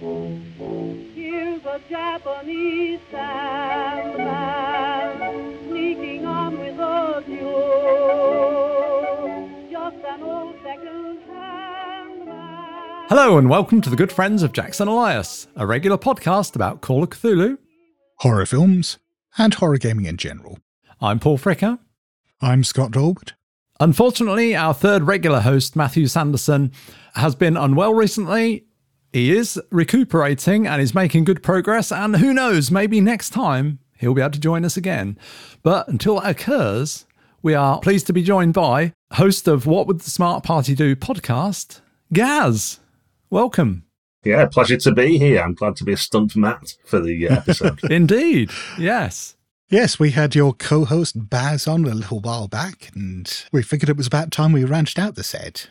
Here's a Japanese sandman sneaking on with a mule. Just an old second-hand. Hello, and welcome to the good friends of Jackson Elias, a regular podcast about Call of Cthulhu. horror films, and horror gaming in general. I'm Paul Fricker. I'm Scott Dorward. Unfortunately, our third regular host, Matthew Sanderson, has been unwell recently. He is recuperating and is making good progress, and who knows, maybe next time he'll be able to join us again. But until that occurs, we are pleased to be joined by host of What Would the Smart Party Do podcast, Gaz. Welcome. Yeah, pleasure to be here. I'm glad to be a stunt Matt for the uh, episode. Indeed. Yes. Yes, we had your co host Baz on a little while back, and we figured it was about time we ranched out the set.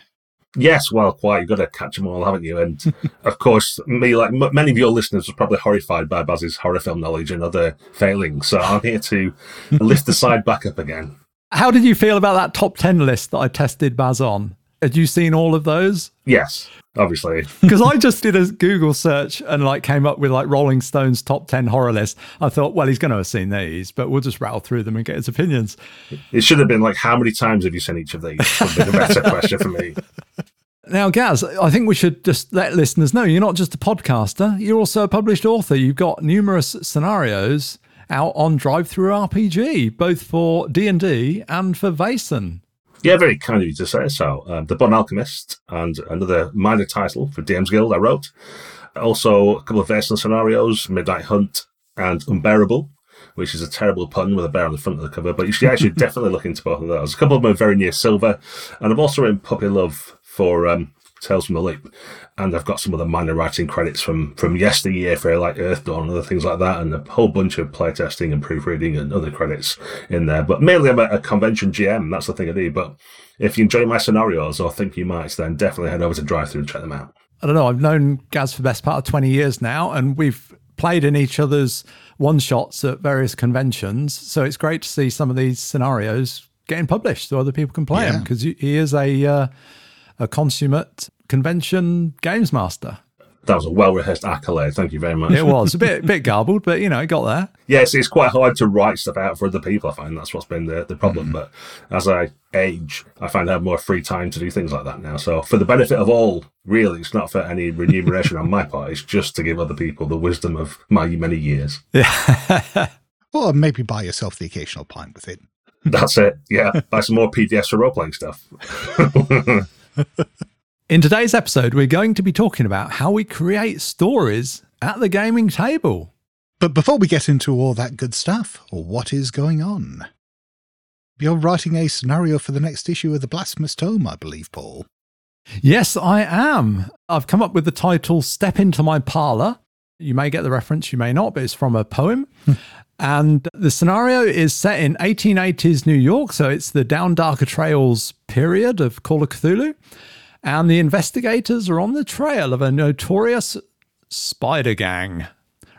Yes, well, quite. You've got to catch them all, haven't you? And of course, me, like m- many of your listeners, was probably horrified by Baz's horror film knowledge and other failings. So I'm here to lift the side back up again. How did you feel about that top 10 list that I tested Baz on? Had you seen all of those? Yes, obviously. Because I just did a Google search and like came up with like Rolling Stone's top 10 horror list. I thought, well, he's going to have seen these, but we'll just rattle through them and get his opinions. It should have been like, how many times have you seen each of these? Would be the better question for me. Now, Gaz, I think we should just let listeners know you're not just a podcaster, you're also a published author. You've got numerous scenarios out on DriveThruRPG, both for D&D and for Vaesen. Yeah, very kind of you to say so. Um, the Bun Alchemist and another minor title for DM's Guild I wrote. Also, a couple of Vaesen scenarios, Midnight Hunt and Unbearable, which is a terrible pun with a bear on the front of the cover, but you should actually definitely look into both of those. A couple of them are very near silver, and I've also written Puppy Love for um, Tales from the Loop, and I've got some of the minor writing credits from from yesteryear for like Earthdawn and other things like that, and a whole bunch of playtesting and proofreading and other credits in there. But mainly I'm a, a convention GM, that's the thing I do. But if you enjoy my scenarios or think you might, then definitely head over to DriveThru and check them out. I don't know, I've known Gaz for the best part of 20 years now, and we've played in each other's one shots at various conventions. So it's great to see some of these scenarios getting published so other people can play them because he is a, uh, a consummate convention games master. That was a well rehearsed accolade. Thank you very much. It was a bit, bit garbled, but you know, it got there. Yes, it's quite hard to write stuff out for other people. I find that's what's been the, the problem. Mm-hmm. But as I age, I find I have more free time to do things like that now. So, for the benefit of all, really, it's not for any remuneration on my part. It's just to give other people the wisdom of my many years. Yeah. Or maybe buy yourself the occasional pint with it. That's it. Yeah, buy some more PDFs for role playing stuff. In today's episode, we're going to be talking about how we create stories at the gaming table. But before we get into all that good stuff, what is going on? You're writing a scenario for the next issue of the Blasphemous Tome, I believe, Paul. Yes, I am. I've come up with the title Step Into My Parlor. You may get the reference, you may not, but it's from a poem. Hmm. And the scenario is set in 1880s New York. So it's the Down Darker Trails period of Call of Cthulhu. And the investigators are on the trail of a notorious spider gang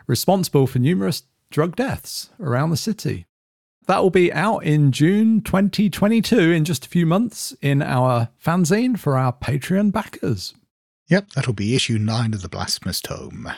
responsible for numerous drug deaths around the city. That will be out in June 2022 in just a few months in our fanzine for our Patreon backers. Yep, that'll be issue nine of the Blasphemous Tome.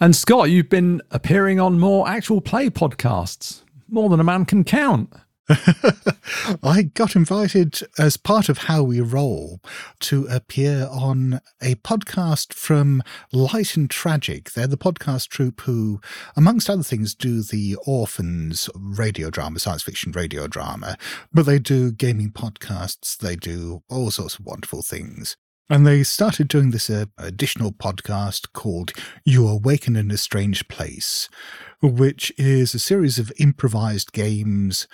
And Scott, you've been appearing on more actual play podcasts, more than a man can count. I got invited as part of How We Roll to appear on a podcast from Light and Tragic. They're the podcast troupe who, amongst other things, do the Orphans radio drama, science fiction radio drama, but they do gaming podcasts, they do all sorts of wonderful things. And they started doing this uh, additional podcast called You Awaken in a Strange Place, which is a series of improvised games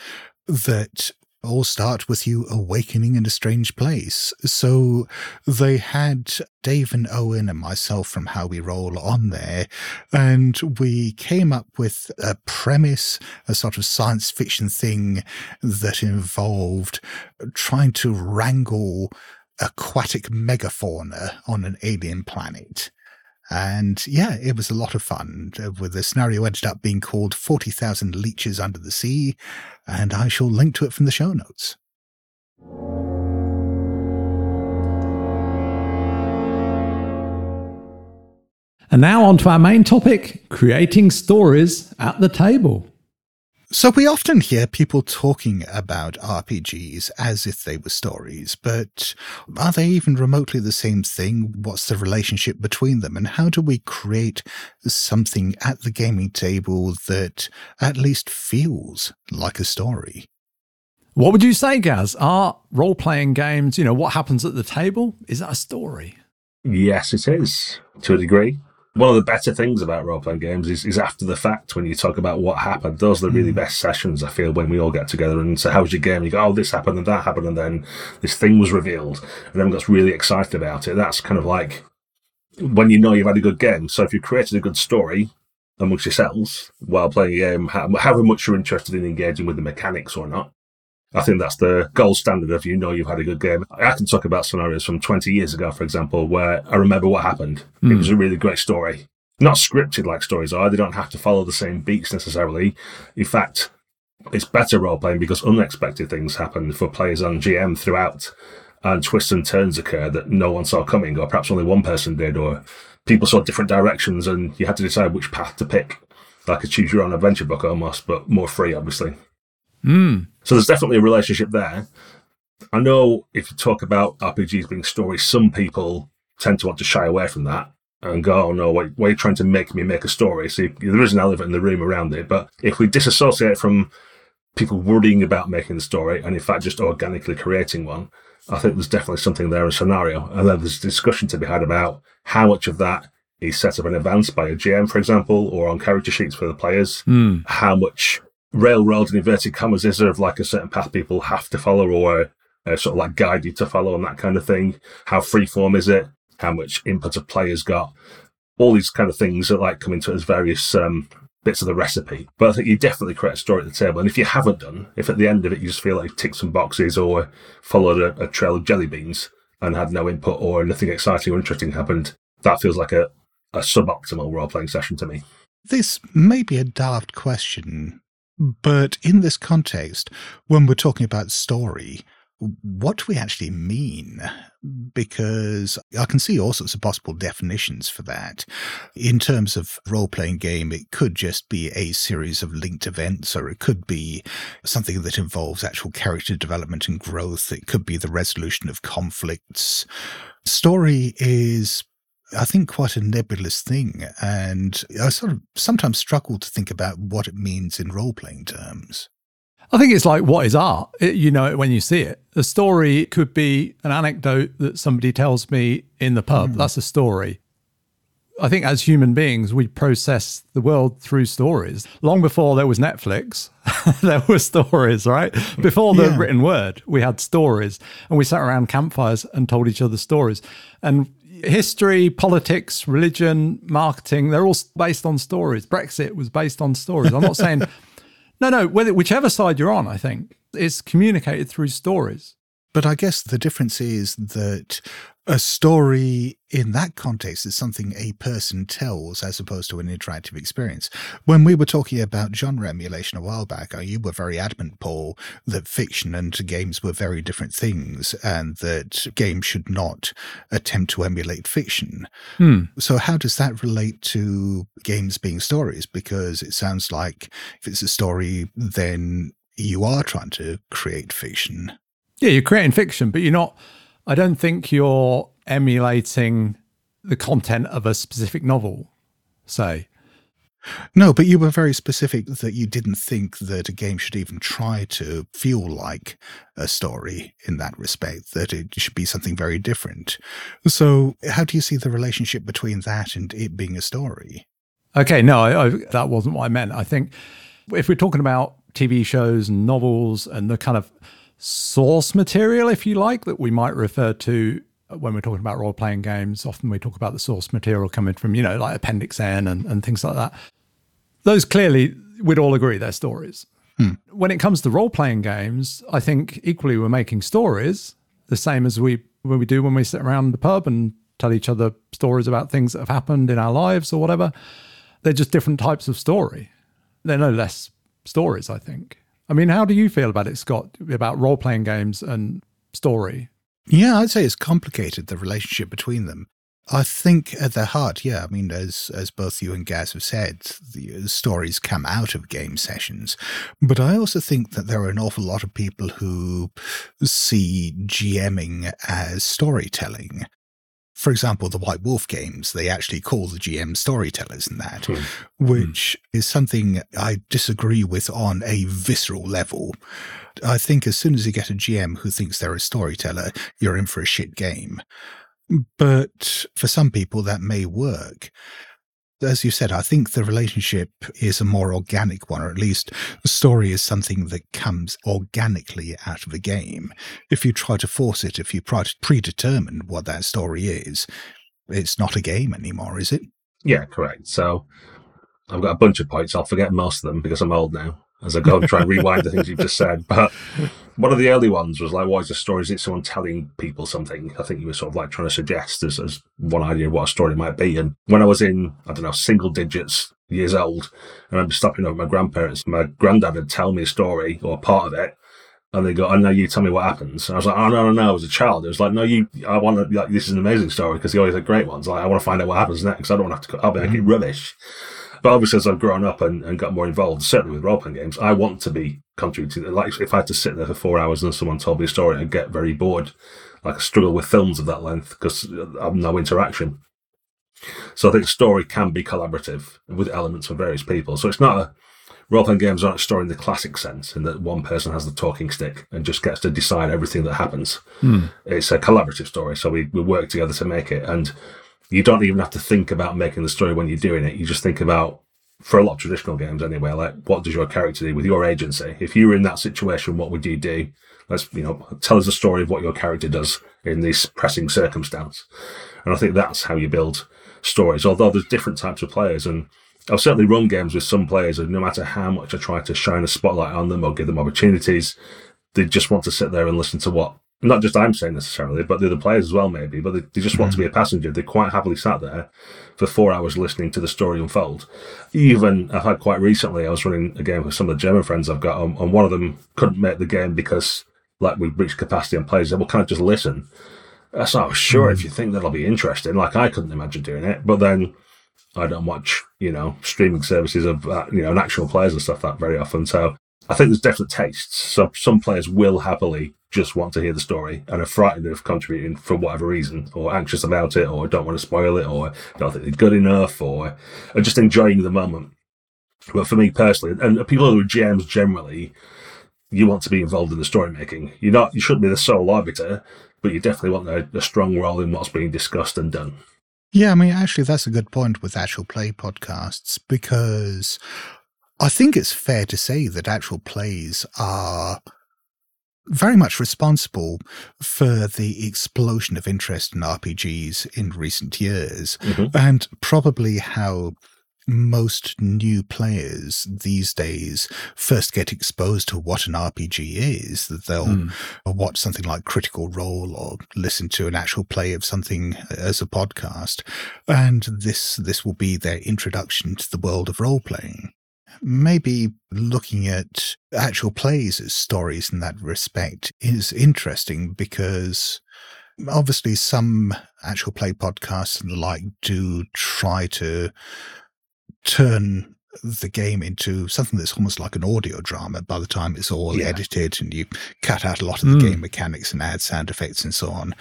that all start with you awakening in a strange place. So they had Dave and Owen and myself from How We Roll on there, and we came up with a premise, a sort of science fiction thing that involved trying to wrangle aquatic megafauna on an alien planet. And yeah, it was a lot of fun. With the scenario ended up being called 40,000 Leeches Under the Sea, and I shall link to it from the show notes. And now on to our main topic creating stories at the table. So we often hear people talking about RPGs as if they were stories, but are they even remotely the same thing? What's the relationship between them? And how do we create something at the gaming table that at least feels like a story? What would you say, Gaz? Are role playing games, you know, what happens at the table? Is that a story? Yes, it is to a degree one of the better things about role playing games is, is after the fact when you talk about what happened. Those are the really mm. best sessions, I feel, when we all get together and say, How was your game? And you go, Oh, this happened and that happened, and then this thing was revealed, and everyone gets really excited about it. That's kind of like when you know you've had a good game. So if you've created a good story amongst yourselves while playing a game, however much you're interested in engaging with the mechanics or not, I think that's the gold standard of you know you've had a good game. I can talk about scenarios from 20 years ago, for example, where I remember what happened. Mm. It was a really great story. Not scripted like stories are, they don't have to follow the same beats necessarily. In fact, it's better role playing because unexpected things happen for players on GM throughout, and twists and turns occur that no one saw coming, or perhaps only one person did, or people saw different directions and you had to decide which path to pick. Like a choose your own adventure book almost, but more free, obviously. Mm. So there's definitely a relationship there. I know if you talk about RPGs being stories, some people tend to want to shy away from that and go, oh no, why, why are you trying to make me make a story? So there is an elephant in the room around it. But if we disassociate from people worrying about making the story and in fact just organically creating one, I think there's definitely something there, a scenario. And then there's discussion to be had about how much of that is set up in advance by a GM, for example, or on character sheets for the players. Mm. How much railroad in inverted commas is there of like a certain path people have to follow or uh, sort of like guide you to follow and that kind of thing? How freeform is it? How much input a players got? All these kind of things that like come into it as various um, bits of the recipe. But I think you definitely create a story at the table. And if you haven't done, if at the end of it you just feel like you've ticked some boxes or followed a, a trail of jelly beans and had no input or nothing exciting or interesting happened, that feels like a, a suboptimal role playing session to me. This may be a daft question, but in this context, when we're talking about story, what do we actually mean? Because I can see all sorts of possible definitions for that. In terms of role playing game, it could just be a series of linked events, or it could be something that involves actual character development and growth. It could be the resolution of conflicts. Story is I think, quite a nebulous thing. And I sort of sometimes struggle to think about what it means in role playing terms. I think it's like what is art? It, you know it when you see it. A story could be an anecdote that somebody tells me in the pub. Mm. That's a story. I think as human beings, we process the world through stories. Long before there was Netflix, there were stories, right? Before the yeah. written word, we had stories and we sat around campfires and told each other stories. And history, politics, religion, marketing, they're all based on stories. Brexit was based on stories. I'm not saying, no, no, whether, whichever side you're on, I think, it's communicated through stories. But I guess the difference is that a story in that context is something a person tells as opposed to an interactive experience. When we were talking about genre emulation a while back, uh, you were very adamant, Paul, that fiction and games were very different things and that games should not attempt to emulate fiction. Hmm. So, how does that relate to games being stories? Because it sounds like if it's a story, then you are trying to create fiction. Yeah, you're creating fiction, but you're not I don't think you're emulating the content of a specific novel, say. No, but you were very specific that you didn't think that a game should even try to feel like a story in that respect, that it should be something very different. So, how do you see the relationship between that and it being a story? Okay, no, I, I, that wasn't what I meant. I think if we're talking about TV shows and novels and the kind of source material, if you like, that we might refer to when we're talking about role playing games. Often we talk about the source material coming from, you know, like Appendix N and, and things like that. Those clearly, we'd all agree they're stories. Hmm. When it comes to role playing games, I think equally we're making stories the same as we when we do when we sit around the pub and tell each other stories about things that have happened in our lives or whatever. They're just different types of story. They're no less stories, I think. I mean, how do you feel about it, Scott, about role playing games and story? Yeah, I'd say it's complicated, the relationship between them. I think at their heart, yeah. I mean, as as both you and Gaz have said, the uh, stories come out of game sessions. But I also think that there are an awful lot of people who see GMing as storytelling. For example, the White Wolf games, they actually call the GM storytellers in that, Hmm. which is something I disagree with on a visceral level. I think as soon as you get a GM who thinks they're a storyteller, you're in for a shit game. But for some people, that may work. As you said, I think the relationship is a more organic one, or at least the story is something that comes organically out of a game. If you try to force it, if you try to predetermine what that story is, it's not a game anymore, is it? Yeah, correct. So I've got a bunch of points. I'll forget most of them because I'm old now as I go and try and rewind the things you've just said. But one of the early ones was like, what is a story? Is it someone telling people something? I think you were sort of like trying to suggest as, as one idea of what a story might be. And when I was in, I don't know, single digits years old, and I remember stopping over at my grandparents. My granddad would tell me a story or part of it. And they go, oh, know you tell me what happens. And I was like, oh, no, no, no. As a child, it was like, no, you, I want to, like, this is an amazing story because he always had great ones. Like, I want to find out what happens next. I don't want to have to, I'll be making mm-hmm. rubbish. But obviously, as I've grown up and, and got more involved, certainly with role playing games, I want to be contributing. Like, if I had to sit there for four hours and someone told me a story, I'd get very bored. Like, I struggle with films of that length because I've no interaction. So I think story can be collaborative with elements of various people. So it's not a role playing games aren't a story in the classic sense, in that one person has the talking stick and just gets to decide everything that happens. Hmm. It's a collaborative story, so we, we work together to make it. And you don't even have to think about making the story when you're doing it. You just think about, for a lot of traditional games anyway, like what does your character do with your agency? If you were in that situation, what would you do? Let's, you know, tell us a story of what your character does in this pressing circumstance. And I think that's how you build stories, although there's different types of players. And I've certainly run games with some players, and no matter how much I try to shine a spotlight on them or give them opportunities, they just want to sit there and listen to what not just I'm saying necessarily, but the other players as well, maybe. But they, they just want to be a passenger. They quite happily sat there for four hours listening to the story unfold. Even I've had quite recently, I was running a game with some of the German friends I've got, and, and one of them couldn't make the game because like we've reached capacity and players said, "Well, can I just listen?" I said, "Oh, sure, if you think that'll be interesting." Like I couldn't imagine doing it, but then I don't watch, you know, streaming services of, uh, you know, and actual players and stuff that very often. So I think there's definite tastes. So some players will happily just want to hear the story and are frightened of contributing for whatever reason, or anxious about it, or don't want to spoil it, or don't think they're good enough, or are just enjoying the moment. But for me personally, and people who are GMs generally, you want to be involved in the story making. You're not, you shouldn't be the sole arbiter, but you definitely want a, a strong role in what's being discussed and done. Yeah, I mean, actually, that's a good point with actual play podcasts because I think it's fair to say that actual plays are very much responsible for the explosion of interest in RPGs in recent years Mhm. and probably how most new players these days first get exposed to what an RPG is, that they'll Hmm. watch something like Critical Role or listen to an actual play of something as a podcast. And this, this will be their introduction to the world of role playing. Maybe looking at actual plays as stories in that respect is interesting because obviously some actual play podcasts and the like do try to turn the game into something that's almost like an audio drama by the time it's all Yeah. edited and you cut out a lot of the Mm. game mechanics and add sound effects and so on.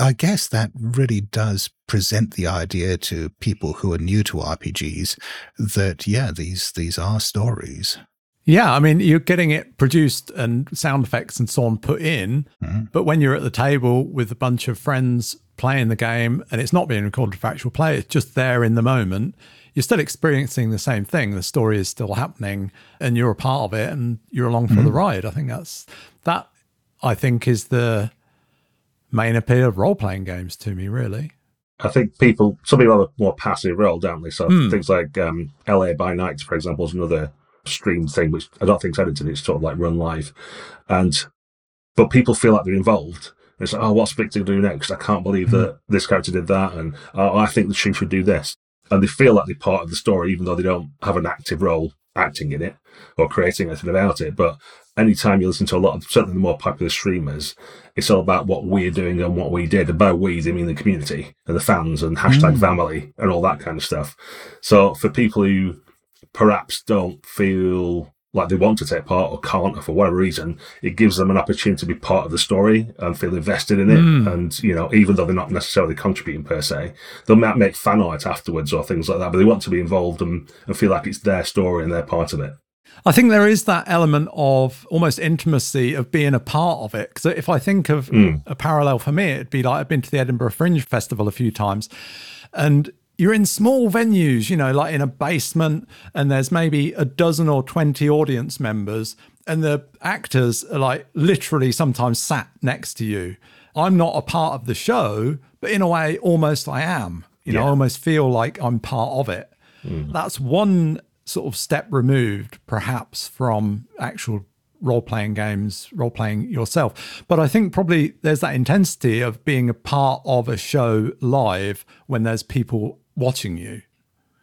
I guess that really does present the idea to people who are new to RPGs that yeah, these these are stories. Yeah, I mean, you're getting it produced and sound effects and so on put in, Mhm. but when you're at the table with a bunch of friends playing the game and it's not being recorded for actual play, it's just there in the moment, you're still experiencing the same thing. The story is still happening and you're a part of it and you're along for the ride. I think that's that, I think, is the main appeal of role playing games to me, really. I think people, some people have a more passive role, don't they? So Hmm. things like um, LA by Night, for example, is another streamed thing, which I don't think is edited. It's sort of like run live, and but people feel like they're involved. It's like, oh, what's Victor do next? I can't believe that this character did that, and oh, I think the she should do this. And they feel like they're part of the story, even though they don't have an active role acting in it or creating anything about it. But anytime you listen to a lot of certainly the more popular streamers, it's all about what we're doing and what we did. And by we, they mean the community and the fans and hashtag Mm. family and all that kind of stuff. So for people who perhaps don't feel like they want to take part or can't or for whatever reason, it gives them an opportunity to be part of the story and feel invested in it. Mm. And, you know, even though they're not necessarily contributing per se, they might make fan art afterwards or things like that, but they want to be involved and, and feel like it's their story and they're part of it. I think there is that element of almost intimacy of being a part of it. Because if I think of Mm. a parallel for me, it'd be like I've been to the Edinburgh Fringe Festival a few times, and you're in small venues, you know, like in a basement, and there's maybe a dozen or 20 audience members, and the actors are like literally sometimes sat next to you. I'm not a part of the show, but in a way, almost I am. You know, I almost feel like I'm part of it. Hmm. That's one sort of step removed, perhaps, from actual role playing games, role playing yourself. But I think probably there's that intensity of being a part of a show live when there's people watching you.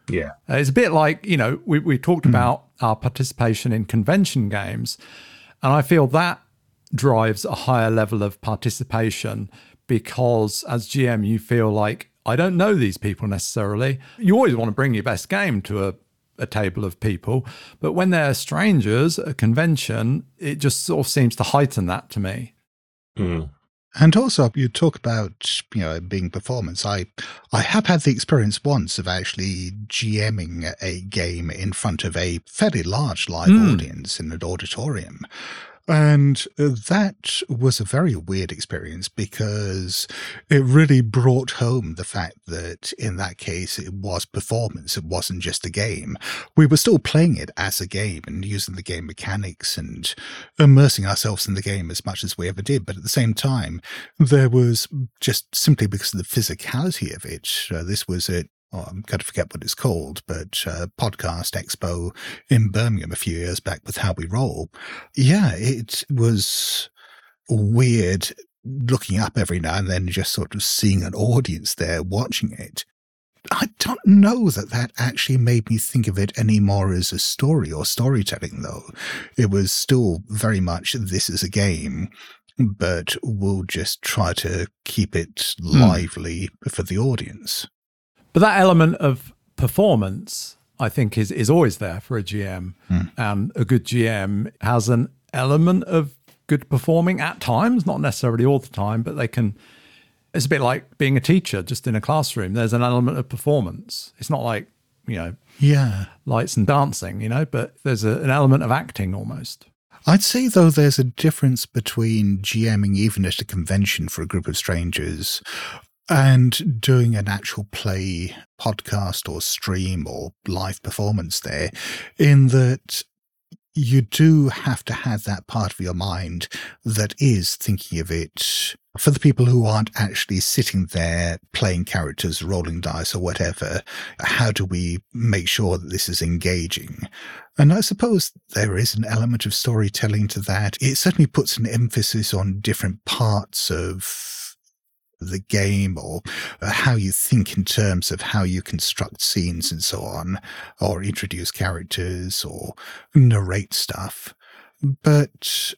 Yeah. Uh, It's a bit like, you know, we, we talked about our participation in convention games, and I feel that drives a higher level of participation because as GM, you feel like, I don't know these people necessarily. You always want to bring your best game to a, a table of people, but when they're strangers at a convention, it just sort of seems to heighten that to me. Mm. And also, you talk about you know being performance. I I have had the experience once of actually GMing a game in front of a fairly large live Hmm. audience in an auditorium. And uh, that was a very weird experience because it really brought home the fact that in that case it was performance. It wasn't just a game. We were still playing it as a game and using the game mechanics and immersing ourselves in the game as much as we ever did. But at the same time, there was just simply because of the physicality of it. Uh, this was at oh, I'm going to forget what it's called, but uh, Podcast Expo in Birmingham a few years back with How We Roll. Yeah, it was weird looking up every now and then, just sort of seeing an audience there watching it. I don't know that that actually made me think of it anymore as a story or storytelling, though. It was still very much this is a game, but we'll just try to keep it lively for the audience. But that element of performance, I think, is is always there for a GM, and hmm. um, a good GM has an element of good performing at times, not necessarily all the time, but they can. It's a bit like being a teacher, just in a classroom. There's an element of performance. It's not like you know Yeah. lights and dancing, you know, but there's a, an element of acting almost. I'd say, though, there's a difference between GMing even at a convention for a group of strangers and doing an actual play podcast or stream or live performance there, in that you do have to have that part of your mind that is thinking of it for the people who aren't actually sitting there playing characters, rolling dice or whatever. How do we make sure that this is engaging? And I suppose there is an element of storytelling to that. It certainly puts an emphasis on different parts of the game or uh, how you think in terms of how you construct scenes and so on, or introduce characters or narrate stuff. But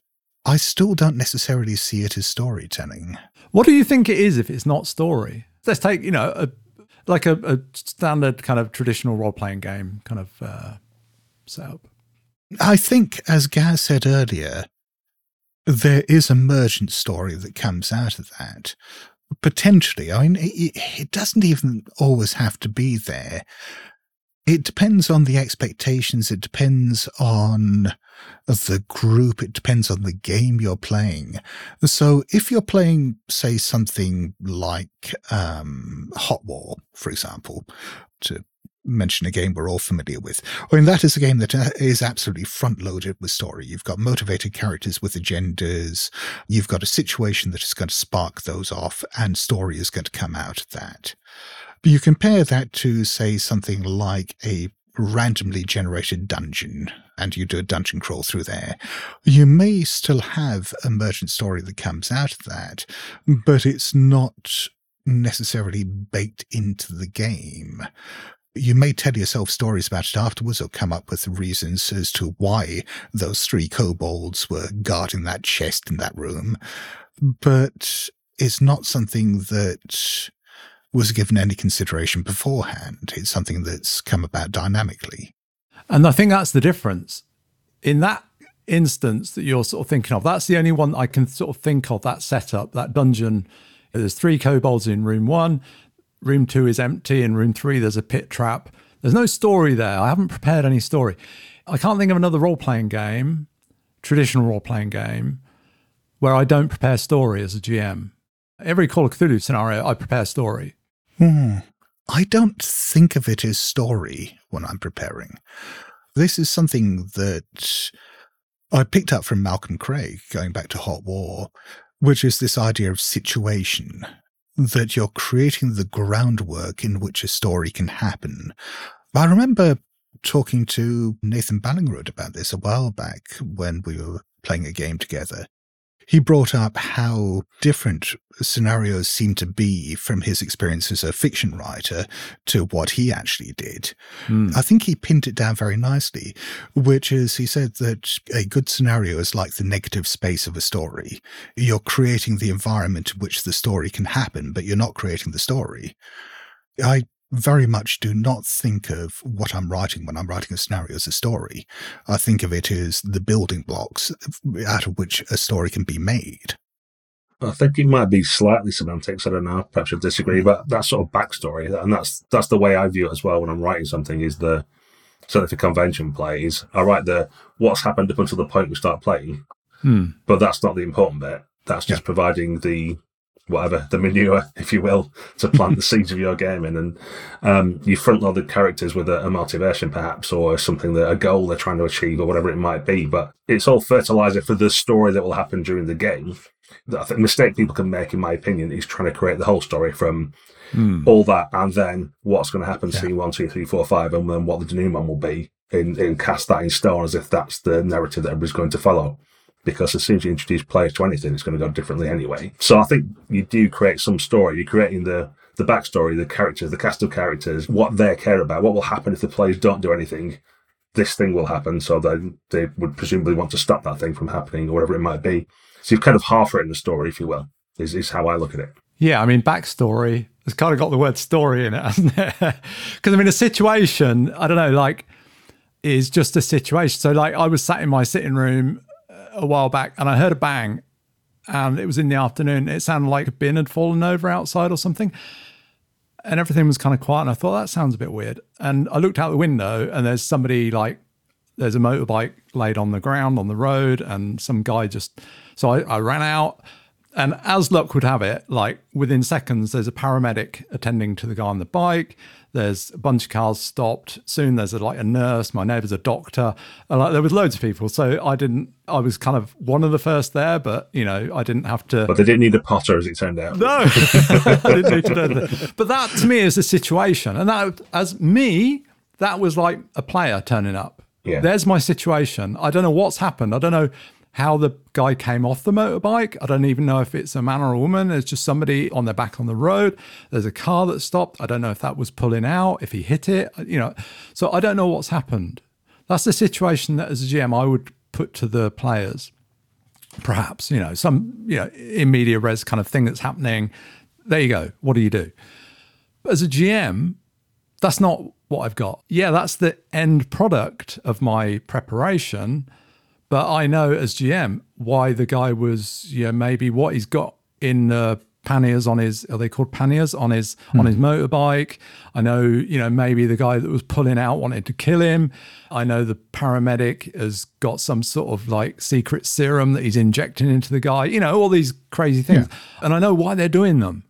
I still don't necessarily see it as storytelling. What do you think it is if it's not story? Let's take, you know, a, like a, a standard kind of traditional role playing game kind of uh, setup. I think, as Gaz said earlier, there is a mergent story that comes out of that. Potentially, I mean, it, it doesn't even always have to be there. It depends on the expectations. It depends on the group. It depends on the game you're playing. So if you're playing, say, something like um, Hot War, for example, to mention a game we're all familiar with. I mean, that is a game that uh, absolutely front loaded with story. You've got motivated characters with agendas. You've got a situation that is going to spark those off, and story is going to come out of that. But you compare that to, say, something like a randomly generated dungeon and you do a dungeon crawl through there, you may still have a merchant story that comes out of that, but it's not necessarily baked into the game You may tell yourself stories about it afterwards or come up with reasons as to why those three kobolds were guarding that chest in that room. But it's not something that was given any consideration beforehand. It's something that's come about dynamically. And I think that's the difference. In that instance that you're sort of thinking of, that's the only one I can sort of think of that setup, that dungeon. There's three kobolds in room one, room two is empty, in room three, there's a pit trap. There's no story there. I haven't prepared any story. I can't think of another role playing game, traditional role playing game, where I don't prepare story as a GM. Every Call of Cthulhu scenario, I prepare story. Hmm. I don't think of it as story when I'm preparing. This is something that I picked up from Malcolm Craig, going back to Hot War, which is this idea of situation that you're creating the groundwork in which a story can happen. I remember talking to Nathan Ballingrud about this a while back when we were playing a game together he brought up how different scenarios seem to be from his experience as a fiction writer to what he actually did. Mm. I think he pinned it down very nicely, which is he said that a good scenario is like the negative space of a story. You're creating the environment in which the story can happen, but you're not creating the story. I very much do not think of what I'm writing when I'm writing a scenario as a story. I think of it as the building blocks out of which a story can be made. I think it might be slightly semantics. I don't know. Perhaps I disagree, but that sort of backstory, and that's that's the way I view it as well when I'm writing something. Is the certainly for convention plays, I write the what's happened up until the point we start playing, hmm. but that's not the important bit. That's just yeah. providing the whatever the manure, if you will, to plant the seeds of your gaming, and um, you front load the characters with a, a, motivation, perhaps, or something that a goal they're trying to achieve, or whatever it might be. But it's all fertilizer for the story that will happen during the game. I think the mistake people can make, in my opinion, is trying to create the whole story from mm. all that, and then what's going to happen yeah. scene one, two, three, four, five, and then what the denouement will be, in, in cast that in stone as if that's the narrative that everybody's going to follow because as soon as you introduce players to anything, it's going to go differently anyway. So I think you do create some story. You're creating the the backstory, the characters, the cast of characters, what they care about, what will happen if the players don't do anything. This thing will happen, so then they would presumably want to stop that thing from happening, or whatever it might be. So you've kind of half written the story, if you will, is, is how I look at it. Yeah, I mean, backstory has kind of got the word story in it, hasn't it? Because I mean, a situation, I don't know, like, is just a situation. So, like, I was sat in my sitting room a while back and I heard a bang and it was in the afternoon. It sounded like a bin had fallen over outside or something. And everything was kind of quiet. And I thought, that sounds a bit weird. And I looked out the window and there's somebody like, there's a motorbike laid on the ground on the road and some guy just, so I, I ran out. And as luck would have it, like within seconds, there's a paramedic attending to the guy on the bike. There's a bunch of cars stopped. Soon there's a, like a nurse. My neighbour's a doctor. And, like there was loads of people. So I didn't. I was kind of one of the first there, but you know I didn't have to. But they didn't need a potter, as it turned out. No, I didn't need to that. But that to me is a situation, and that as me, that was like a player turning up. Yeah. There's my situation. I don't know what's happened. I don't know how the guy came off the motorbike. I don't even know if it's a man or a woman. It's just somebody on their back on the road. There's a car that stopped. I don't know if that was pulling out, if he hit it, uh, you know. So I don't know what's happened. That's the situation that as a GM I would put to the players. Perhaps, you know, some, you know, in media res kind of thing that's happening. There you go. What do you do? As a GM, that's not what I've got. Yeah, that's the end product of my preparation but I know as GM why the guy was, yeah, maybe what he's got in uh, panniers on his are they called panniers? On his on his hmm. motorbike. I know you know maybe the guy that was pulling out wanted to kill him. I know the paramedic has got some sort of like secret serum that he's injecting into the guy you know all these crazy things. Yeah. and i know why they're doing them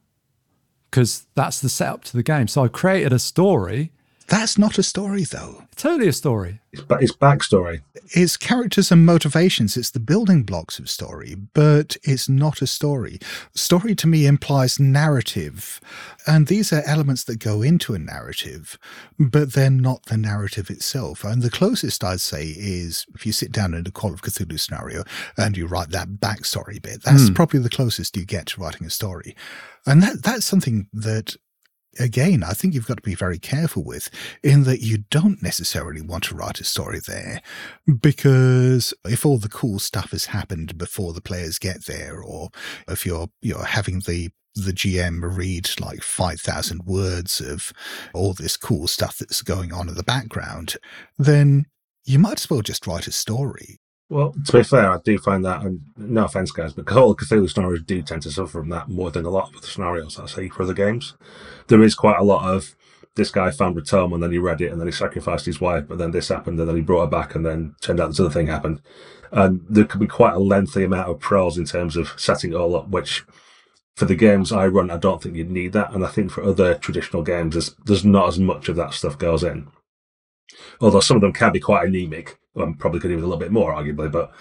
because that's the setup to the game. So i created a story that's not a story, though. It's totally a story. It's, it's backstory. It's characters and motivations. It's the building blocks of story, but it's not a story. Story to me implies narrative. And these are elements that go into a narrative, but they're not the narrative itself. And the closest I'd say is if you sit down in a Call of Cthulhu scenario and you write that backstory bit, that's mm. probably the closest you get to writing a story. And that, that's something that again, I think you've got to be very careful with in that you don't necessarily want to write a story there because if all the cool stuff has happened before the players get there, or if you're you're having the the GM read like 5,000 words of all this cool stuff that's going on in the background, then you might as well just write a story. Well, to be fair, I do find that, and no offense, guys, but all the Cthulhu scenarios do tend to suffer from that more than a lot of the scenarios I see for other games. There is quite a lot of this guy found a tome and then he read it and then he sacrificed his wife, but then this happened and then he brought her back and then turned out this other thing happened. And there could be quite a lengthy amount of prose in terms of setting it all up, which for the games I run, I don't think you'd need that. And I think for other traditional games, there's, there's not as much of that stuff goes in. Although some of them can be quite anemic and probably could do with a little bit more, arguably. But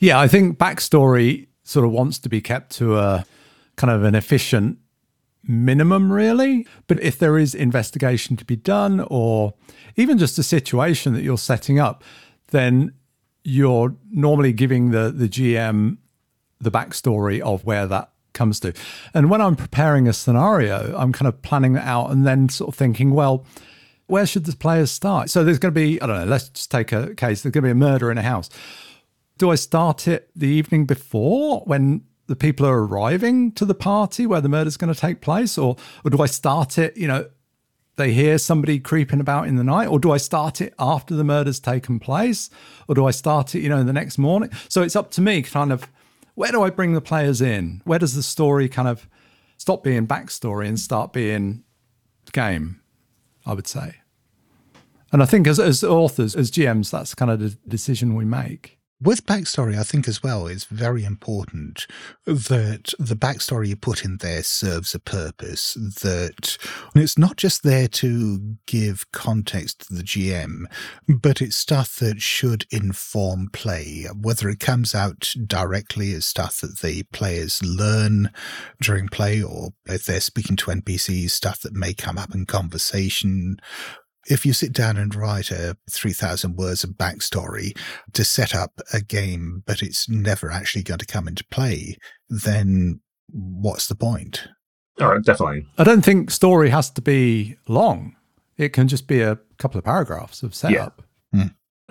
yeah, I think backstory sort of wants to be kept to a kind of an efficient minimum, really. But if there is investigation to be done, or even just a situation that you're setting up, then you're normally giving the the GM the backstory of where that comes to. And when I'm preparing a scenario, I'm kind of planning it out and then sort of thinking, well, where should the players start? So there's going to be, I don't know, let's just take a case. There's going to be a murder in a house. Do I start it the evening before when the people are arriving to the party where the murder's going to take place? Or, or do I start it, you know, they hear somebody creeping about in the night? Or do I start it after the murder's taken place? Or do I start it, you know, the next morning? So it's up to me kind of where do I bring the players in? Where does the story kind of stop being backstory and start being game? I would say. And I think as, as authors, as GMs, that's kind of the decision we make with backstory, I think as well, it's very important that the backstory you put in there serves a purpose. That it's not just there to give context to the GM, but it's stuff that should inform play, whether it comes out directly as stuff that the players learn during play, or if they're speaking to NPCs, stuff that may come up in conversation, if you sit down and write a 3,000 words of backstory to set up a game, but it's never actually going to come into play, then what's the point? Oh, definitely. I don't think story has to be long. It can just be a couple of paragraphs of setup. Yeah. Hmm.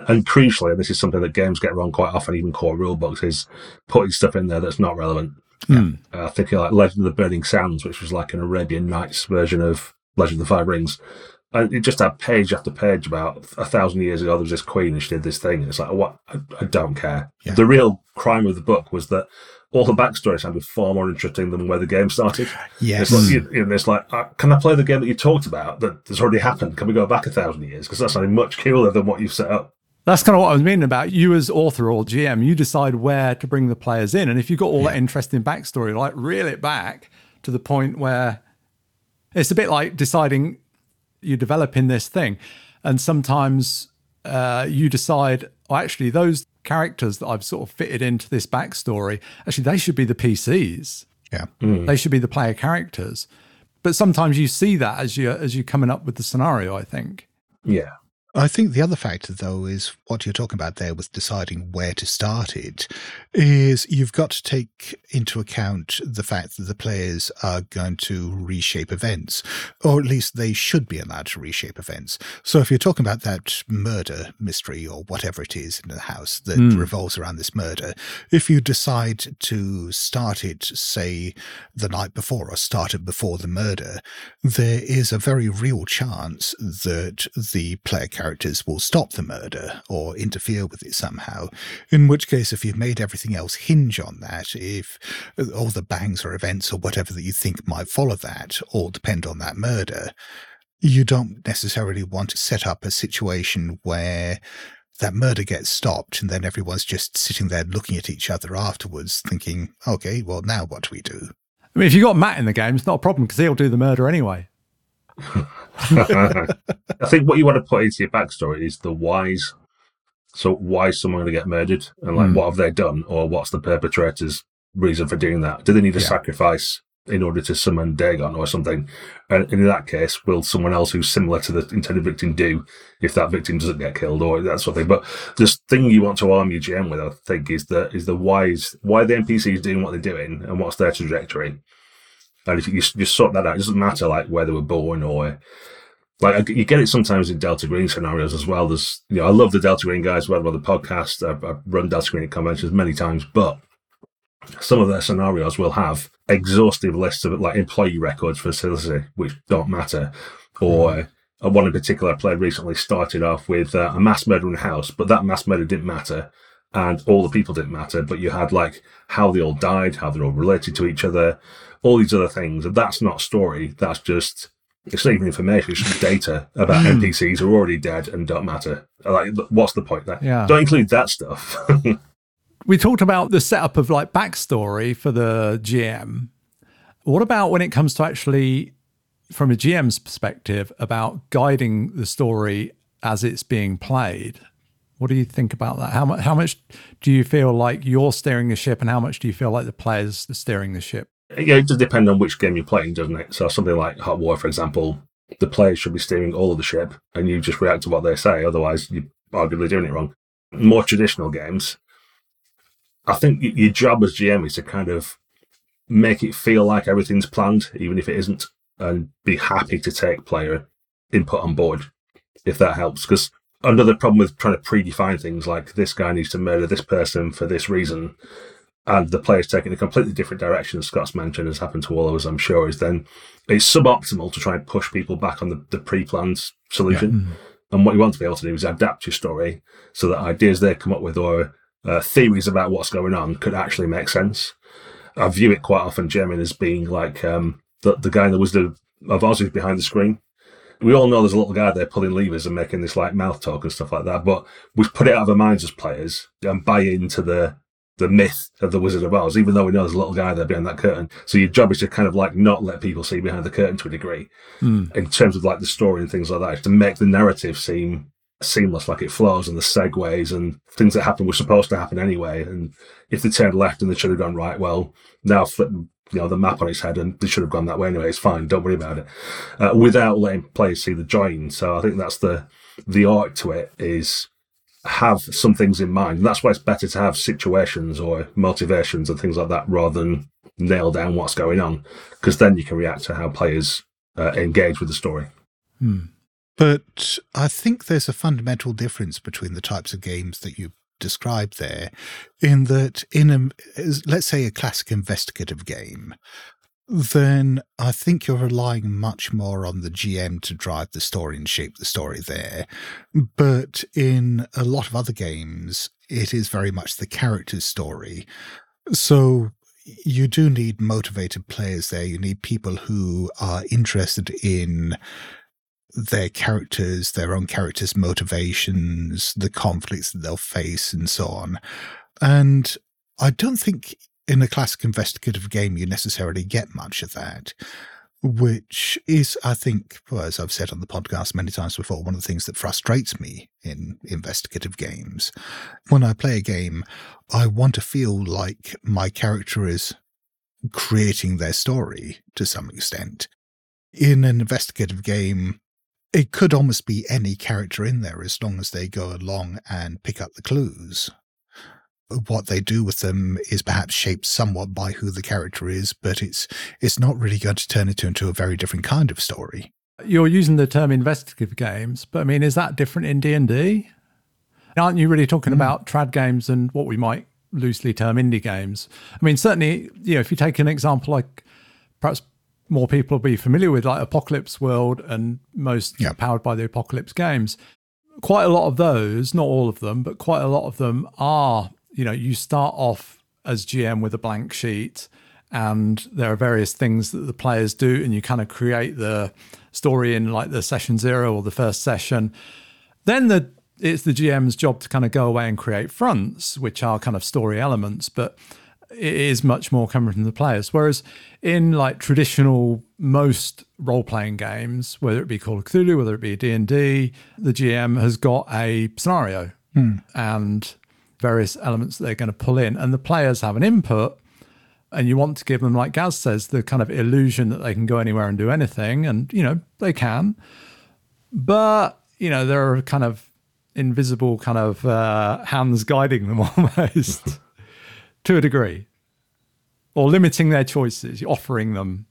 And crucially, this is something that games get wrong quite often, even core rule books, is putting stuff in there that's not relevant. Mm. Uh, I think like Legend of the Burning Sands, which was like an Arabian Nights version of Legend of the Five Rings, and it just had page after page about a thousand years ago. There was this queen and she did this thing. And it's like, what? I, I don't care. Yeah. The real crime of the book was that all the backstory sounded far more interesting than where the game started. Yes. It's like, you, you know, it's like uh, can I play the game that you talked about that has already happened? Can we go back a thousand years? Because that's something much cooler than what you've set up. That's kind of what I was meaning about you as author or GM. You decide where to bring the players in. And if you've got all yeah. that interesting backstory, like reel it back to the point where it's a bit like deciding you're developing this thing, and sometimes uh, you decide, oh, actually, those characters that I've sort of fitted into this backstory, actually, they should be the PCs. Yeah, mm. they should be the player characters. But sometimes you see that as you as you're coming up with the scenario. I think. Yeah, I think the other factor, though, is what you're talking about there with deciding where to start it, is you've got to take into account the fact that the players are going to reshape events, or at least they should be allowed to reshape events. So if you're talking about that murder mystery or whatever it is in the house that mm. revolves around this murder, if you decide to start it, say, the night before or start it before the murder, there is a very real chance that the player characters will stop the murder or interfere with it somehow. In which case, if you've made everything else hinge on that, if all the bangs or events or whatever that you think might follow that all depend on that murder, you don't necessarily want to set up a situation where that murder gets stopped and then everyone's just sitting there looking at each other afterwards thinking, okay, well, now what do we do? I mean, if you've got Matt in the game, it's not a problem because he'll do the murder anyway. I think what you want to put into your backstory is the whys. So why is someone going to get murdered, and like mm. what have they done, or what's the perpetrator's reason for doing that? Do they need a yeah. sacrifice in order to summon Dagon or something? And in that case, will someone else who's similar to the intended victim do if that victim doesn't get killed or that sort of thing? But the thing you want to arm your GM with, I think, is the is the whys why the NPCs doing what they're doing and what's their trajectory And if you, you sort that out, it doesn't matter like where they were born or like you get it sometimes in Delta Green scenarios as well. There's, you know, I love the Delta Green guys. Well, the podcast, I've, I've run Delta Green conventions many times, but some of their scenarios will have exhaustive lists of like employee records for facility, which don't matter. Or one in particular I played recently started off with uh, a mass murder in a house, but that mass murder didn't matter and all the people didn't matter, but you had like how they all died, how they're all related to each other, all these other things. And that's not story. That's just it's not even information. It's just data about hmm. NPCs who are already dead and don't matter. Like, what's the point there? Yeah. Don't include that stuff. we talked about the setup of like backstory for the GM. What about when it comes to actually, from a GM's perspective, about guiding the story as it's being played? What do you think about that? How much? How much do you feel like you're steering the ship, and how much do you feel like the players are steering the ship? It does depend on which game you're playing, doesn't it? So something like Hot War, for example, the players should be steering all of the ship, and you just react to what they say. Otherwise, you're arguably doing it wrong. More traditional games, I think your job as GM is to kind of make it feel like everything's planned, even if it isn't, and be happy to take player input on board, if that helps. Because another problem with trying to predefine things like this guy needs to murder this person for this reason, and the player's taking a completely different direction, as Scott's mentioned, has happened to all of us, I'm sure, is then it's suboptimal to try and push people back on the, the pre planned solution. Yeah. Mm-hmm. And what you want to be able to do is adapt your story so that ideas they come up with or uh, theories about what's going on could actually make sense. I view it quite often, Jeremy, as being like um, the, the guy in the Wizard of Oz who's behind the screen we all know there's a little guy there pulling levers and making this like mouth talk and stuff like that. But we've put it out of our minds as players and buy into the the myth of the Wizard of Oz, even though we know there's a little guy there behind that curtain. So your job is to kind of like not let people see behind the curtain to a degree, mm. in terms of like the story and things like that, to make the narrative seem seamless, like it flows and the segues and things that happen were supposed to happen anyway. And if they turned left and they should have gone right, well, now flip you know the map on its head, and they should have gone that way anyway. It's fine. Don't worry about it. Uh, without letting players see the join. So I think that's the the art to it is have some things in mind. That's why it's better to have situations or motivations and things like that rather than nail down what's going on, because then you can react to how players uh, engage with the story. Hmm. But I think there's a fundamental difference between the types of games that you described there, in that in a let's say a classic investigative game, then I think you're relying much more on the GM to drive the story and shape the story there. But in a lot of other games, it is very much the character's story. So you do need motivated players there. You need people who are interested in their characters, their own characters' motivations, the conflicts that they'll face, and so on. And I don't think in a classic investigative game you necessarily get much of that, which is, I think, well, as I've said on the podcast many times before, one of the things that frustrates me in investigative games. When I play a game, I want to feel like my character is creating their story to some extent. In an investigative game, it could almost be any character in there as long as they go along and pick up the clues. What they do with them is perhaps shaped somewhat by who the character is, but it's it's not really going to turn it into a very different kind of story. You're using the term investigative games, but I mean, is that different in D and D? Aren't you really talking mm. about trad games and what we might loosely term indie games? I mean, certainly, you know, if you take an example like perhaps more people will be familiar with, like Apocalypse World and most yeah. powered by the Apocalypse games. Quite a lot of those, not all of them, but quite a lot of them are, you know, you start off as GM with a blank sheet and there are various things that the players do and you kind of create the story in like the session zero or the first session. Then the it's the GM's job to kind of go away and create fronts, which are kind of story elements, but it is much more coming from the players. Whereas in like traditional most role playing games, whether it be Call of Cthulhu, whether it be D and D, the GM has got a scenario hmm. and various elements that they're going to pull in, and the players have an input. And you want to give them, like Gaz says, the kind of illusion that they can go anywhere and do anything, and you know they can, but you know there are kind of invisible kind of uh, hands guiding them almost to a degree, or limiting their choices, offering them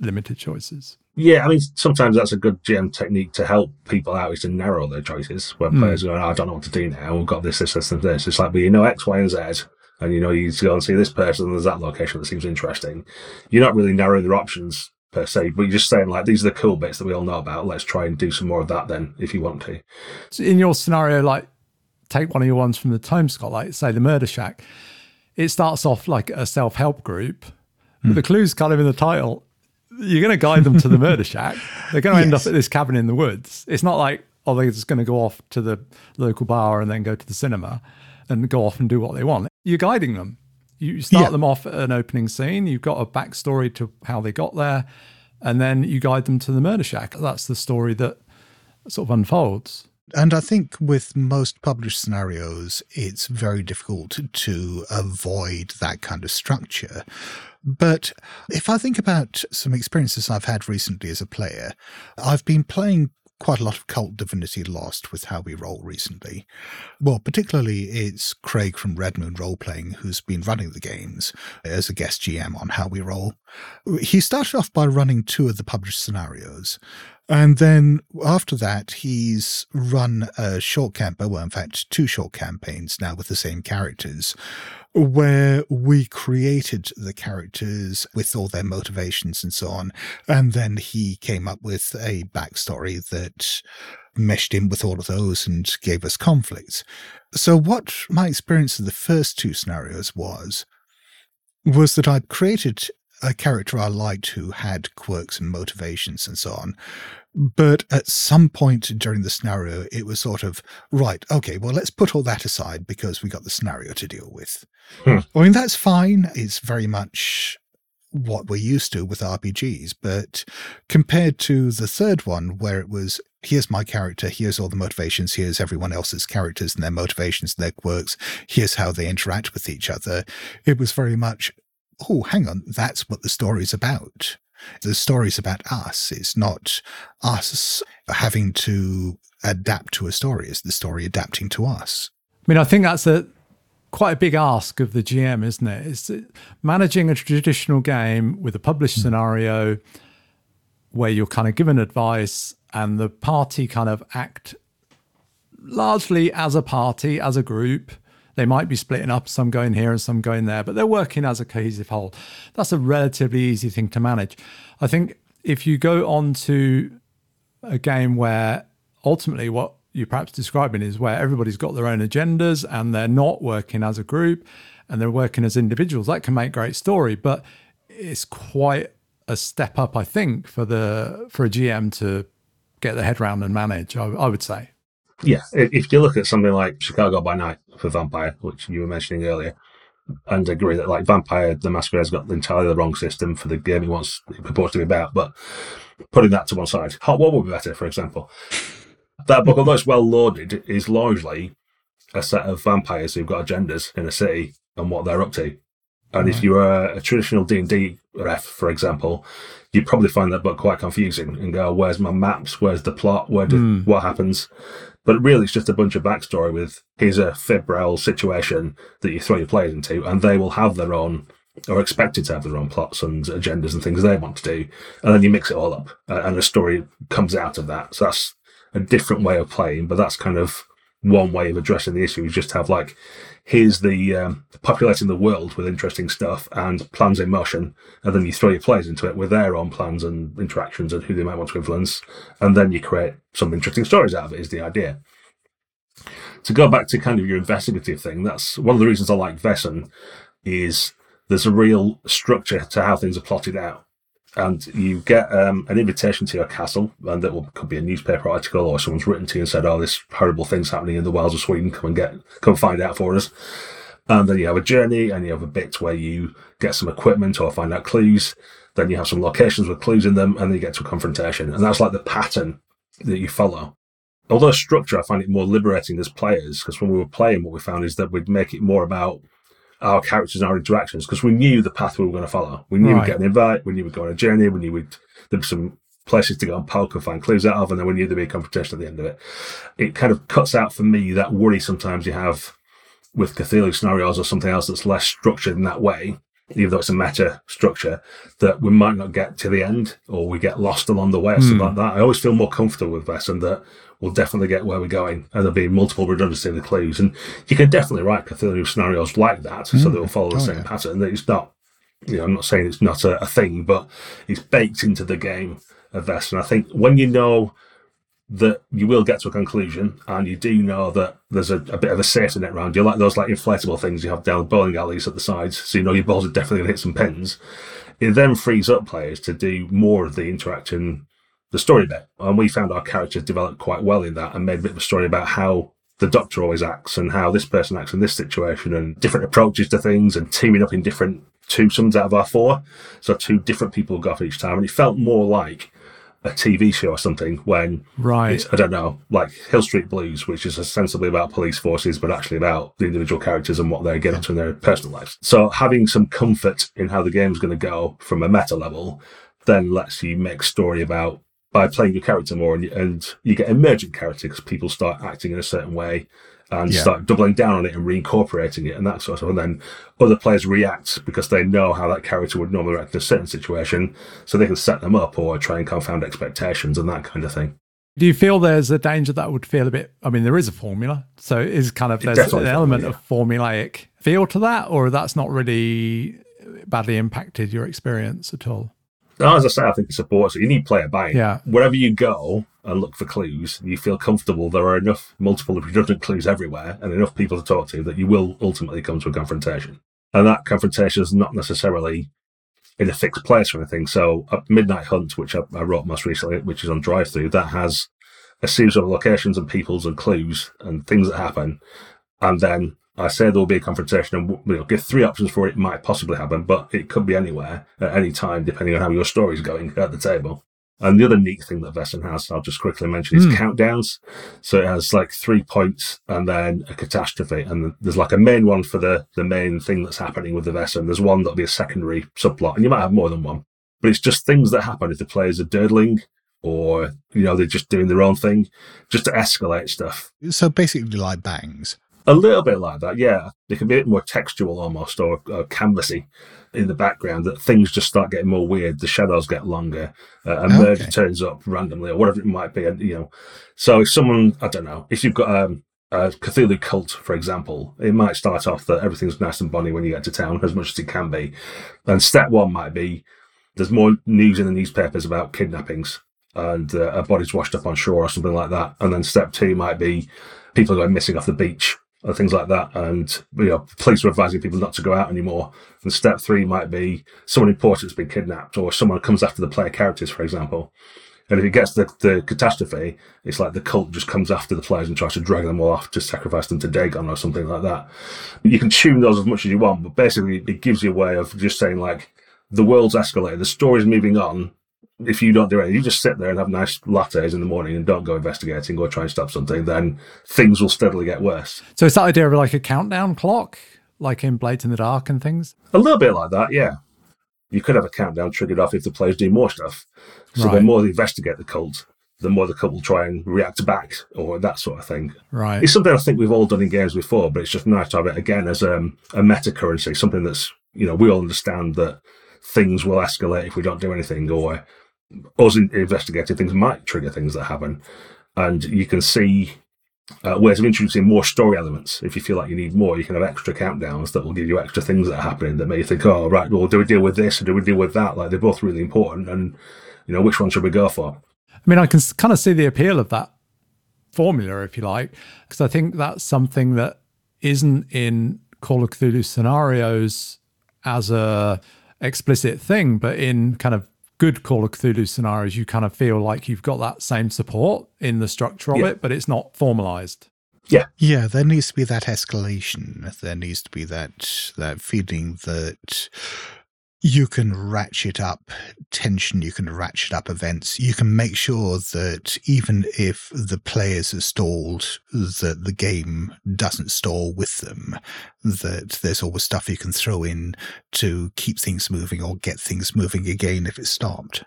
limited choices. Yeah, I mean, sometimes that's a good GM technique to help people out is to narrow their choices. When Mm. players are going, "Oh, I don't know what to do now. We've got this, this, this, and this. It's like, but you know X, Y, and Z, and you know you need to go and see this person. There's that location that seems interesting. You're not really narrowing their options per se, but you're just saying like these are the cool bits that we all know about. Let's try and do some more of that then, if you want to. So in your scenario, like take one of your ones from the Tome Scott, like say the Murder Shack, it starts off like a self help group, but the clues kind of in the title. You're going to guide them to the Murder Shack. They're going to end up at this cabin in the woods. It's not like oh they're just going to go off to the local bar and then go to the cinema and go off and do what they want. You're guiding them. You start Yeah. them off at an opening scene. You've got a backstory to how they got there, and then you guide them to the Murder Shack. That's the story that sort of unfolds. And I think with most published scenarios, it's very difficult to avoid that kind of structure. But if I think about some experiences I've had recently as a player, I've been playing quite a lot of KULT Divinity Lost with how we roll recently. Well, particularly it's Craig from Red Moon Roleplaying who's been running the games as a guest GM on how we roll. He started off by running two of the published scenarios. And then after that, he's run a short campaign, well, in fact, two short campaigns now with the same characters, where we created the characters with all their motivations and so on. And then he came up with a backstory that meshed in with all of those and gave us conflicts. So, what my experience of the first two scenarios was, was that I'd created a character I liked who had quirks and motivations and so on. But at some point during the scenario, it was sort of, right, okay, well, let's put all that aside because we got the scenario to deal with. Hmm. I mean, that's fine. It's very much what we're used to with RPGs. But compared to the third one, where it was, here's my character, here's all the motivations, here's everyone else's characters and their motivations and their quirks, here's how they interact with each other, it was very much, oh, hang on, that's what the story's about. The story's about us. It's not us having to adapt to a story. It's the story adapting to us. I mean, I think that's a quite a big ask of the GM, isn't it? It's managing a traditional game with a published hmm. scenario where you're kind of given advice and the party kind of act largely as a party, as a group. They might be splitting up, some going here and some going there, but they're working as a cohesive whole. That's a relatively easy thing to manage. I think if you go on to a game where ultimately what you're perhaps describing is where everybody's got their own agendas and they're not working as a group and they're working as individuals, that can make great story. But it's quite a step up, I think, for the for a GM to get their head around and manage. I, I would say. Yeah, if you look at something like Chicago by Night for Vampire, which you were mentioning earlier, and agree that like Vampire the Masquerade's got entirely the wrong system for the game it wants it purports to be about, but putting that to one side, Hot War would be better, for example. That book, although it's well loaded, is largely a set of vampires who've got agendas in a city and what they're up to. And if you are a traditional D and D ref, for example, you'd probably find that book quite confusing and go, "Where's my maps? Where's the plot? Where do, hmm. what happens?" But really, it's just a bunch of backstory with here's a febrile situation that you throw your players into, and they will have their own or expected to have their own plots and agendas and things they want to do, and then you mix it all up, uh, and a story comes out of that. So that's a different way of playing, but that's kind of one way of addressing the issue. Is just have like here's the um, populating the world with interesting stuff and plans in motion, and then you throw your players into it with their own plans and interactions and who they might want to influence, and then you create some interesting stories out of it. Is the idea. To go back to kind of your investigative thing, that's one of the reasons I like Vaesen is there's a real structure to how things are plotted out. And you get um, an invitation to your castle, and that will, could be a newspaper article, or someone's written to you and said, "Oh, this horrible thing's happening in the wilds of Sweden. Come and get, come find out for us." And then you have a journey, and you have a bit where you get some equipment or find out clues. Then you have some locations with clues in them, and then you get to a confrontation. And that's like the pattern that you follow. Although structure, I find it more liberating as players because when we were playing, what we found is that we'd make it more about our characters and our interactions because we knew the path we were going to follow. We knew Right. we'd get an invite, we knew we'd go on a journey, we knew we'd there'd be some places to go and poke and find clues out of, and then we knew there'd be a confrontation at the end of it. It kind of cuts out for me that worry sometimes you have with Cthulhu scenarios or something else that's less structured in that way, even though it's a meta structure, that we might not get to the end or we get lost along the way or something hmm. like that. I always feel more comfortable with this and that we'll definitely get where we're going and there'll be multiple redundancy in the clues. And you can definitely write Cthulhu scenarios like that so mm. that will follow the Oh, same yeah. pattern. That it's not, you know, I'm not saying it's not a, a thing, but it's baked into the game of Vest. And I think when you know that you will get to a conclusion and you do know that there's a, a bit of a safety net around you, like those like inflatable things you have down bowling alleys at the sides, so you know your balls are definitely going to hit some pins. It then frees up players to do more of the interaction, the story bit. And we found our characters developed quite well in that and made a bit of a story about how the doctor always acts and how this person acts in this situation and different approaches to things and teaming up in different twosomes out of our four. So two different people go off each time. And it felt more like a TV show or something when Right. it's, I don't know, like Hill Street Blues, which is ostensibly about police forces, but actually about the individual characters and what they get up to in their personal lives. So having some comfort in how the game's going to go from a meta level then lets you make story about by playing your character more and you, and you get emergent character because people start acting in a certain way and Yeah. start doubling down on it and reincorporating it and that sort of stuff. And then other players react because they know how that character would normally react in a certain situation, so they can set them up or try and confound expectations and that kind of thing. Do you feel there's a danger that would feel a bit? I mean, there is a formula, so it is kind of there's an a element formula, of formulaic feel to that, or that's not really badly impacted your experience at all. Now, as I say, I think it supports it. You need player buy-in. Yeah. Wherever you go and look for clues, you feel comfortable. There are enough multiple redundant clues everywhere and enough people to talk to that you will ultimately come to a confrontation. And that confrontation is not necessarily in a fixed place or anything. So, at Midnight Hunt, which I, I wrote most recently, which is on DriveThru, that has a series of locations and peoples and clues and things that happen. And then I say there will be a confrontation and we'll give three options for it might possibly happen, but it could be anywhere at any time, depending on how your story's going at the table. And the other neat thing that Vaesen has, I'll just quickly mention, is hmm. countdowns. So it has like three points and then a catastrophe. And there's like a main one for the, the main thing that's happening with the Vaesen. There's one that'll be a secondary subplot, and you might have more than one. But it's just things that happen if the players are durdling or, you know, they're just doing their own thing, just to escalate stuff. So basically, like bangs. A little bit like that, yeah. They can be a bit more textual almost or, or canvassy in the background that things just start getting more weird. The shadows get longer. Uh, a murder turns up randomly or whatever it might be. And, you know, so if someone, I don't know, if you've got um, a Cthulhu cult, for example, it might start off that everything's nice and bonny when you get to town, as much as it can be. And step one might be there's more news in the newspapers about kidnappings and uh, a body's washed up on shore or something like that. And then step two might be people are going missing off the beach or things like that. And you know, police are advising people not to go out anymore. And step three might be someone important's been kidnapped or someone comes after the player characters, for example. And if it gets the, the catastrophe, it's like the cult just comes after the players and tries to drag them all off to sacrifice them to Dagon or something like that. You can tune those as much as you want, but basically it gives you a way of just saying like, the world's escalated, the story's moving on. If you don't do anything, you just sit there and have nice lattes in the morning and don't go investigating or try and stop something, then things will steadily get worse. So it's that idea of like a countdown clock, like in Blades in the Dark and things. A little bit like that, yeah. You could have a countdown triggered off if the players do more stuff. So the more they investigate the cult, the more the cult will try and react back or that sort of thing. Right. It's something I think we've all done in games before, but it's just nice to have it again as um, a meta currency, something that's, you know, we all understand that things will escalate if we don't do anything, or us investigating things might trigger things that happen. And you can see uh, ways of introducing more story elements. If you feel like you need more, you can have extra countdowns that will give you extra things that are happening that you think, oh, right, well, do we deal with this or do we deal with that? Like, they're both really important. And, you know, which one should we go for? I mean, I can kind of see the appeal of that formula, if you like, because I think that's something that isn't in Call of Cthulhu scenarios as a explicit thing, but in kind of good Call of Cthulhu scenarios, you kind of feel like you've got that same support in the structure of Yeah. it, but it's not formalized. Yeah, Yeah, there needs to be that escalation. There needs to be that that feeling that you can ratchet up tension, you can ratchet up events, you can make sure that even if the players are stalled, that the game doesn't stall with them. That there's always stuff you can throw in to keep things moving or get things moving again if it's stopped.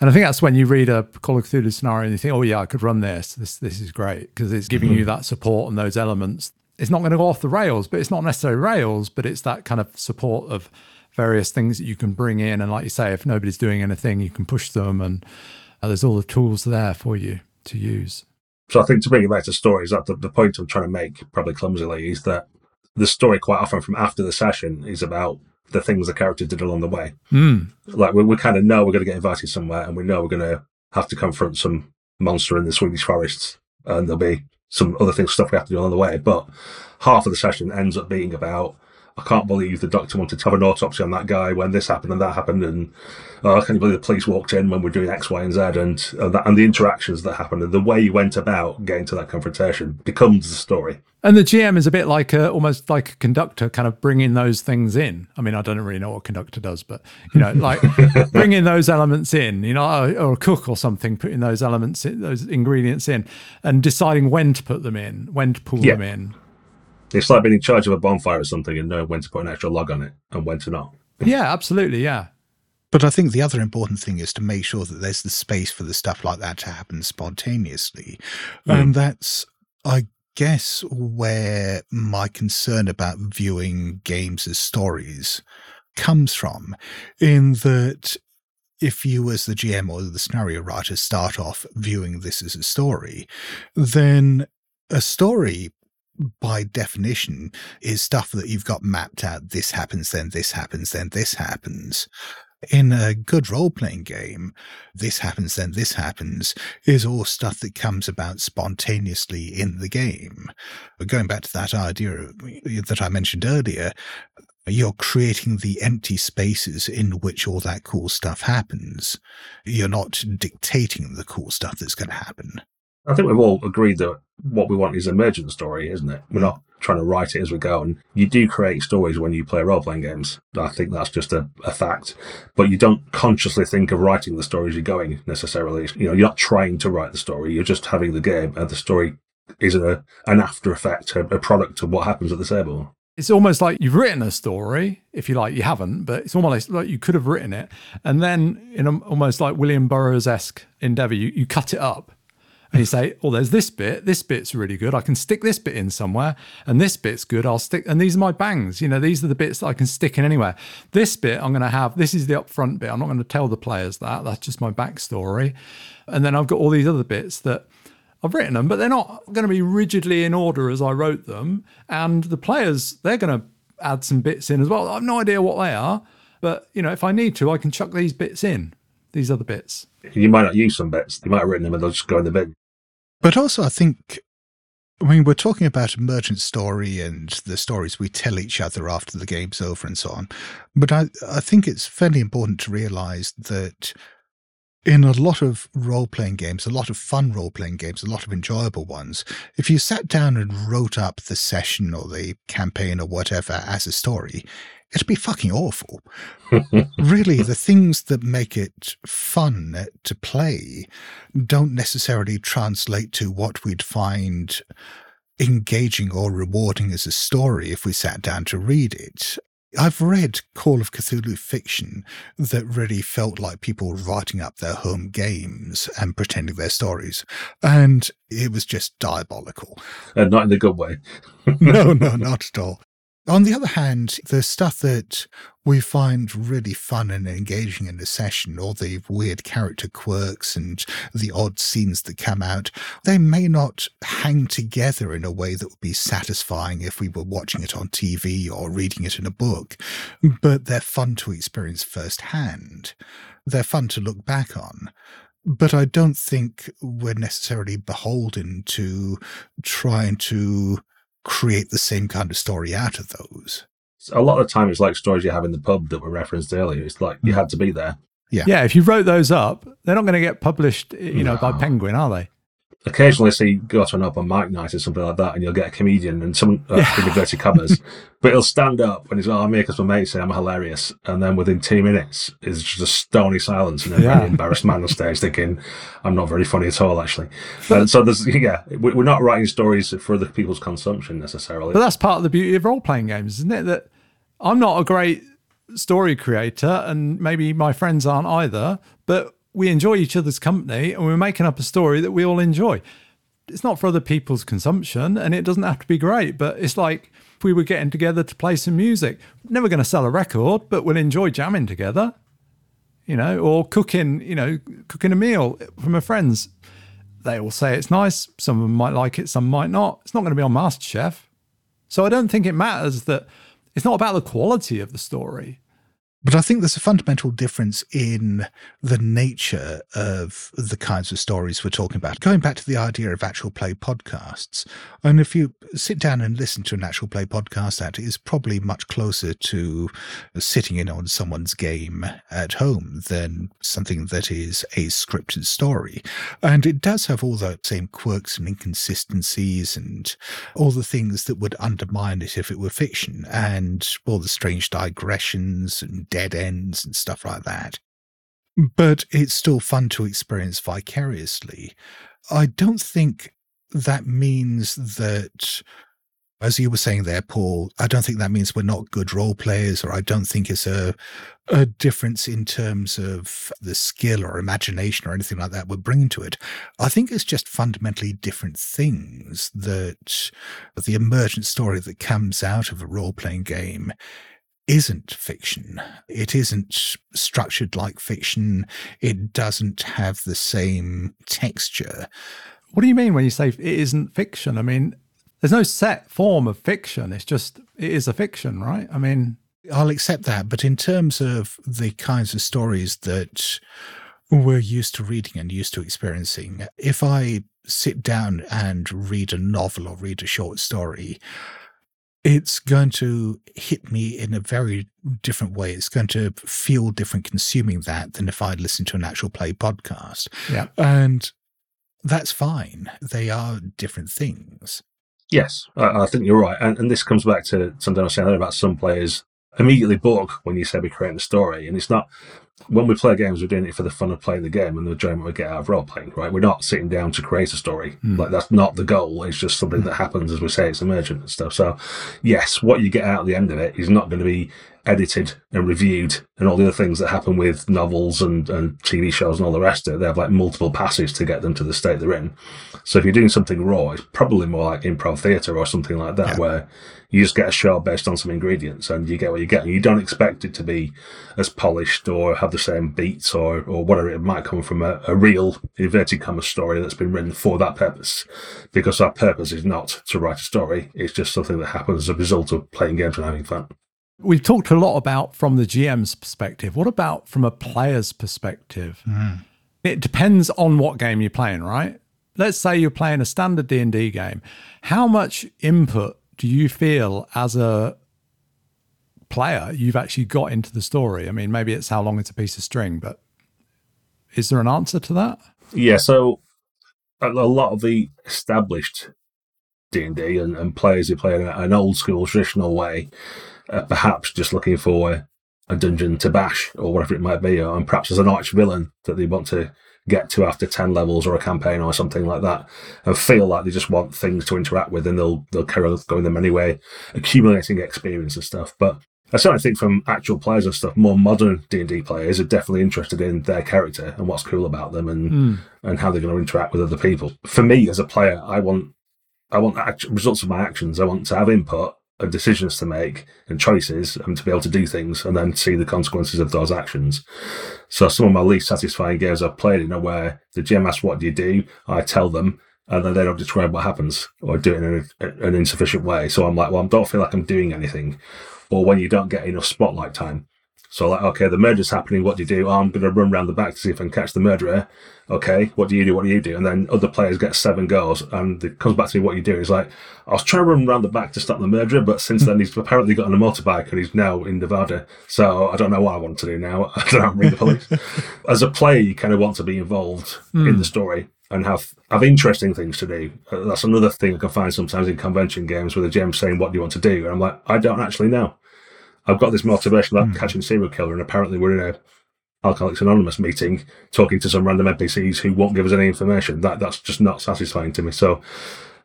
And I think that's when you read a Call of Cthulhu scenario and you think, oh, yeah, I could run this. This, this is great because it's giving mm-hmm. you that support and those elements. It's not going to go off the rails, but it's not necessarily rails, but it's that kind of support of various things that you can bring in. And like you say, if nobody's doing anything, you can push them, and uh, there's all the tools there for you to use. So I think to bring it back to stories, that the, the point I'm trying to make, probably clumsily, is that the story quite often from after the session is about the things the character did along the way. Mm. Like we, we kind of know we're going to get invited somewhere, and we know we're going to have to confront some monster in the Swedish forests, and there'll be some other things, stuff we have to do along the way. But half of the session ends up being about I can't believe the doctor wanted to have an autopsy on that guy when this happened and that happened, and oh, I can't believe the police walked in when we're doing X, Y, and Z, and and, that, and the interactions that happened and the way you went about getting to that confrontation becomes the story. And the GM is a bit like a, almost like a conductor, kind of bringing those things in. I mean, I don't really know what a conductor does, but you know, like bringing those elements in, you know, or a cook or something, putting those elements, in, those ingredients in, and deciding when to put them in, when to pull Yeah. them in. It's like being in charge of a bonfire or something and knowing when to put an extra log on it and when to not. Yeah, absolutely. Yeah. But I think the other important thing is to make sure that there's the space for the stuff like that to happen spontaneously. Mm. And that's, I guess, where my concern about viewing games as stories comes from, in that if you, as the GM or the scenario writer, start off viewing this as a story, then a story by definition is stuff that you've got mapped out. This happens, then this happens, then this happens. In a good role playing game, this happens, then this happens is all stuff that comes about spontaneously in the game. But going back to that idea that I mentioned earlier, you're creating the empty spaces in which all that cool stuff happens. You're not dictating the cool stuff that's going to happen. I think we've all agreed that what we want is emergent story, isn't it? We're not trying to write it as we go. And you do create stories when you play role playing games. I think that's just a, a fact. But you don't consciously think of writing the story as you're going necessarily. You know, you're not trying to write the story. You're just having the game, and the story is a, an after effect, a, a product of what happens at the table. It's almost like you've written a story, if you like. You haven't, but it's almost like you could have written it. And then, in a, almost like William Burroughs esque endeavor, you, you cut it up and you say, oh, there's this bit. This bit's really good. I can stick this bit in somewhere. And this bit's good. I'll stick. And these are my bangs. You know, these are the bits that I can stick in anywhere. This bit I'm going to have, this is the upfront bit. I'm not going to tell the players that. That's just my backstory. And then I've got all these other bits that I've written them, but they're not going to be rigidly in order as I wrote them. And the players, they're going to add some bits in as well. I have no idea what they are, but you know, if I need to, I can chuck these bits in, these other bits. You might not use some bits. You might have written them and they'll just go in the bin. But also, I think, I mean, we're talking about emergent story and the stories we tell each other after the game's over and so on. But I, I think it's fairly important to realize that in a lot of role playing games, a lot of fun role playing games, a lot of enjoyable ones, if you sat down and wrote up the session or the campaign or whatever as a story, it'd be fucking awful. really, the things that make it fun to play don't necessarily translate to what we'd find engaging or rewarding as a story if we sat down to read it. I've read Call of Cthulhu fiction that really felt like people writing up their home games and pretending they're stories. And it was just diabolical. And not in the good way. no, no, not at all. On the other hand, the stuff that we find really fun and engaging in a session, or the weird character quirks and the odd scenes that come out, they may not hang together in a way that would be satisfying if we were watching it on TV or reading it in a book, but they're fun to experience firsthand. They're fun to look back on. But I don't think we're necessarily beholden to trying to create the same kind of story out of those. A lot of the time, it's like stories you have in the pub that were referenced earlier. It's like you mm. had to be there. Yeah, Yeah. if you wrote those up, they're not going to get published, you know, by Penguin, are they? Occasionally, see go to an open mic night or something like that, and you'll get a comedian and someone uh, Yeah. in inverted commas, but he'll stand up and he's like, "Oh, make us my mate say I'm hilarious," and then within two minutes, it's just a stony silence and a Yeah. very embarrassed man on stage thinking, "I'm not very funny at all, actually." And so there's yeah, we- we're not writing stories for other people's consumption necessarily. But that's part of the beauty of role playing games, isn't it? That I'm not a great story creator, and maybe my friends aren't either, but we enjoy each other's company and we're making up a story that we all enjoy. it's not for other people's consumption and it doesn't have to be great. But it's like we were getting together to play some music, never going to sell a record, but we'll enjoy jamming together, you know, or cooking, you know, cooking a meal from a friend's. They all say it's nice. Some of them might like it, some might not. It's not going to be on MasterChef. So I don't think it matters that it's not about the quality of the story. But I think there's a fundamental difference in the nature of the kinds of stories we're talking about. Going back to the idea of actual play podcasts, and if you sit down and listen to an actual play podcast, that is probably much closer to sitting in on someone's game at home than something that is a scripted story. And it does have all the same quirks and inconsistencies and all the things that would undermine it if it were fiction, and all the strange digressions and dead ends and stuff like that. But it's still fun to experience vicariously. I don't think that means that, as you were saying there, Paul, I don't think that means we're not good role players, or I don't think it's a, a difference in terms of the skill or imagination or anything like that we're bringing to it. I think it's just fundamentally different things that the emergent story that comes out of a role playing game isn't fiction. It isn't structured like fiction. It doesn't have the same texture. What do you mean when you say it isn't fiction? I mean, there's no set form of fiction. It's just, it is a fiction, right? I mean, I'll accept that. But in terms of the kinds of stories that we're used to reading and used to experiencing, if I sit down and read a novel or read a short story, it's going to hit me in a very different way. It's going to feel different consuming that than if I'd listened to an actual play podcast. Yeah. And that's fine. They are different things. Yes, I, I think you're right. And, and this comes back to something I was saying earlier about some players immediately book when you say we're creating a story. And it's not when we play games, we're doing it for the fun of playing the game and the enjoyment we get out of role playing, right? We're not sitting down to create a story. Mm. Like that's not the goal. It's just something that happens as we say it's emergent and stuff. So yes, what you get out at the end of it is not going to be edited and reviewed and all the other things that happen with novels and, and TV shows and all the rest of it. They have like multiple passes to get them to the state they're in. So if you're doing something raw, it's probably more like improv theatre or something like that, yeah. where you just get a show based on some ingredients and you get what you get. And you don't expect it to be as polished or have the same beats or, or whatever. It might come from a, a real inverted commas story that's been written for that purpose because that purpose is not to write a story. It's just something that happens as a result of playing games and having fun. We've talked a lot about from the GM's perspective. What about from a player's perspective? Mm. It depends on what game you're playing, right? Let's say you're playing a standard D&D game. How much input do you feel as a player you've actually got into the story? I mean, maybe it's how long it's a piece of string, but is there an answer to that? Yeah, so a lot of the established D and and players who play in an old school traditional way, uh, perhaps just looking for a dungeon to bash or whatever it might be, and perhaps as an arch villain that they want to get to after 10 levels or a campaign or something like that and feel like they just want things to interact with and they'll they'll carry on going them anyway accumulating experience and stuff but I certainly think from actual players and stuff, more modern D and D players are definitely interested in their character and what's cool about them and mm. and how they're going to interact with other people. For me as a player, I want I want act- results of my actions. I want to have input and decisions to make and choices and to be able to do things and then see the consequences of those actions. So some of my least satisfying games I've played in are where the GM asks, what do you do? I tell them and then they don't describe what happens or do it in a, an insufficient way. So I'm like, well, I don't feel like I'm doing anything. Or when you don't get enough spotlight time. So like, okay, the murder's happening. What do you do? Oh, I'm going to run around the back to see if I can catch the murderer. Okay, what do you do? What do you do? And then other players get seven goals, and it comes back to me. What you do is like, I was trying to run around the back to stop the murderer, but since then he's apparently got on a motorbike and he's now in Nevada. So I don't know what I want to do now. I don't ring the police. As a player, you kind of want to be involved mm. in the story and have have interesting things to do. Uh, that's another thing I can find sometimes in convention games where the GM saying, "What do you want to do?" And I'm like, I don't actually know. I've got this motivation about mm. catching serial killer, and apparently we're in a Alcoholics Anonymous meeting talking to some random NPCs who won't give us any information. That that's just not satisfying to me. So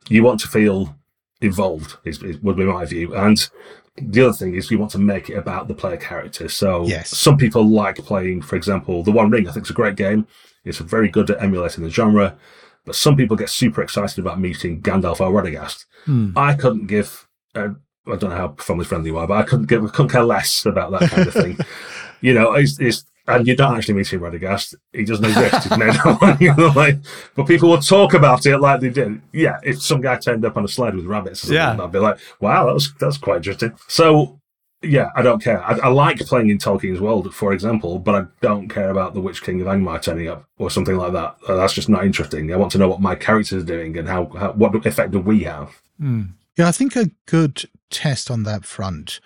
you want to feel involved is, is, would be my view. And the other thing is you want to make it about the player character. So yes. some people like playing, for example, The One Ring. I think it's a great game. It's very good at emulating the genre. But some people get super excited about meeting Gandalf or Radagast. Hmm. I couldn't give. Uh, I don't know how family friendly you are, but I couldn't give. Couldn't care less about that kind of thing. you know, it's, it's and you don't actually meet him Radagast. He doesn't exist. He's made up. you know, like, but people will talk about it like they did. Yeah, if some guy turned up on a sled with rabbits, Yeah. I'd be like, wow, that was that's quite interesting. So yeah, I don't care. I, I like playing in Tolkien's world, for example, but I don't care about the Witch King of Angmar turning up or something like that. Uh, That's just not interesting. I want to know what my character is doing and how, how what effect do we have. Hmm. Yeah, I think a good test on that front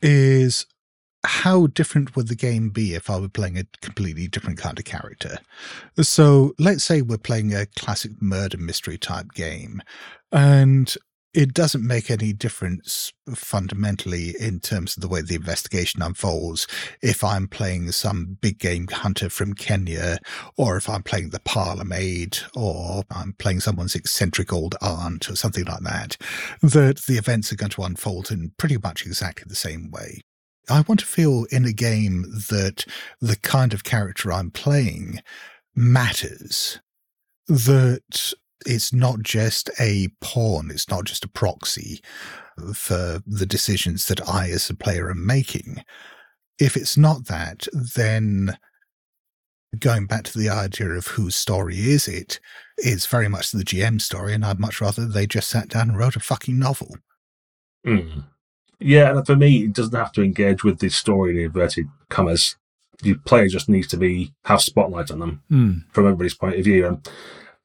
is how different would the game be if I were playing a completely different kind of character? So let's say we're playing a classic murder mystery type game, and it doesn't make any difference fundamentally in terms of the way the investigation unfolds if I'm playing some big game hunter from Kenya or if I'm playing the parlor maid or I'm playing someone's eccentric old aunt or something like that, that the events are going to unfold in pretty much exactly the same way. I want to feel in a game that the kind of character I'm playing matters, that it's not just a pawn, it's not just a proxy for the decisions that I, as a player, am making. If it's not that, then going back to the idea of whose story is it, it's very much the GM story, and I'd much rather they just sat down and wrote a fucking novel. Mm. Yeah, and for me, it doesn't have to engage with the story in inverted commas. The player just needs to be have spotlight on them Hmm. from everybody's point of view. And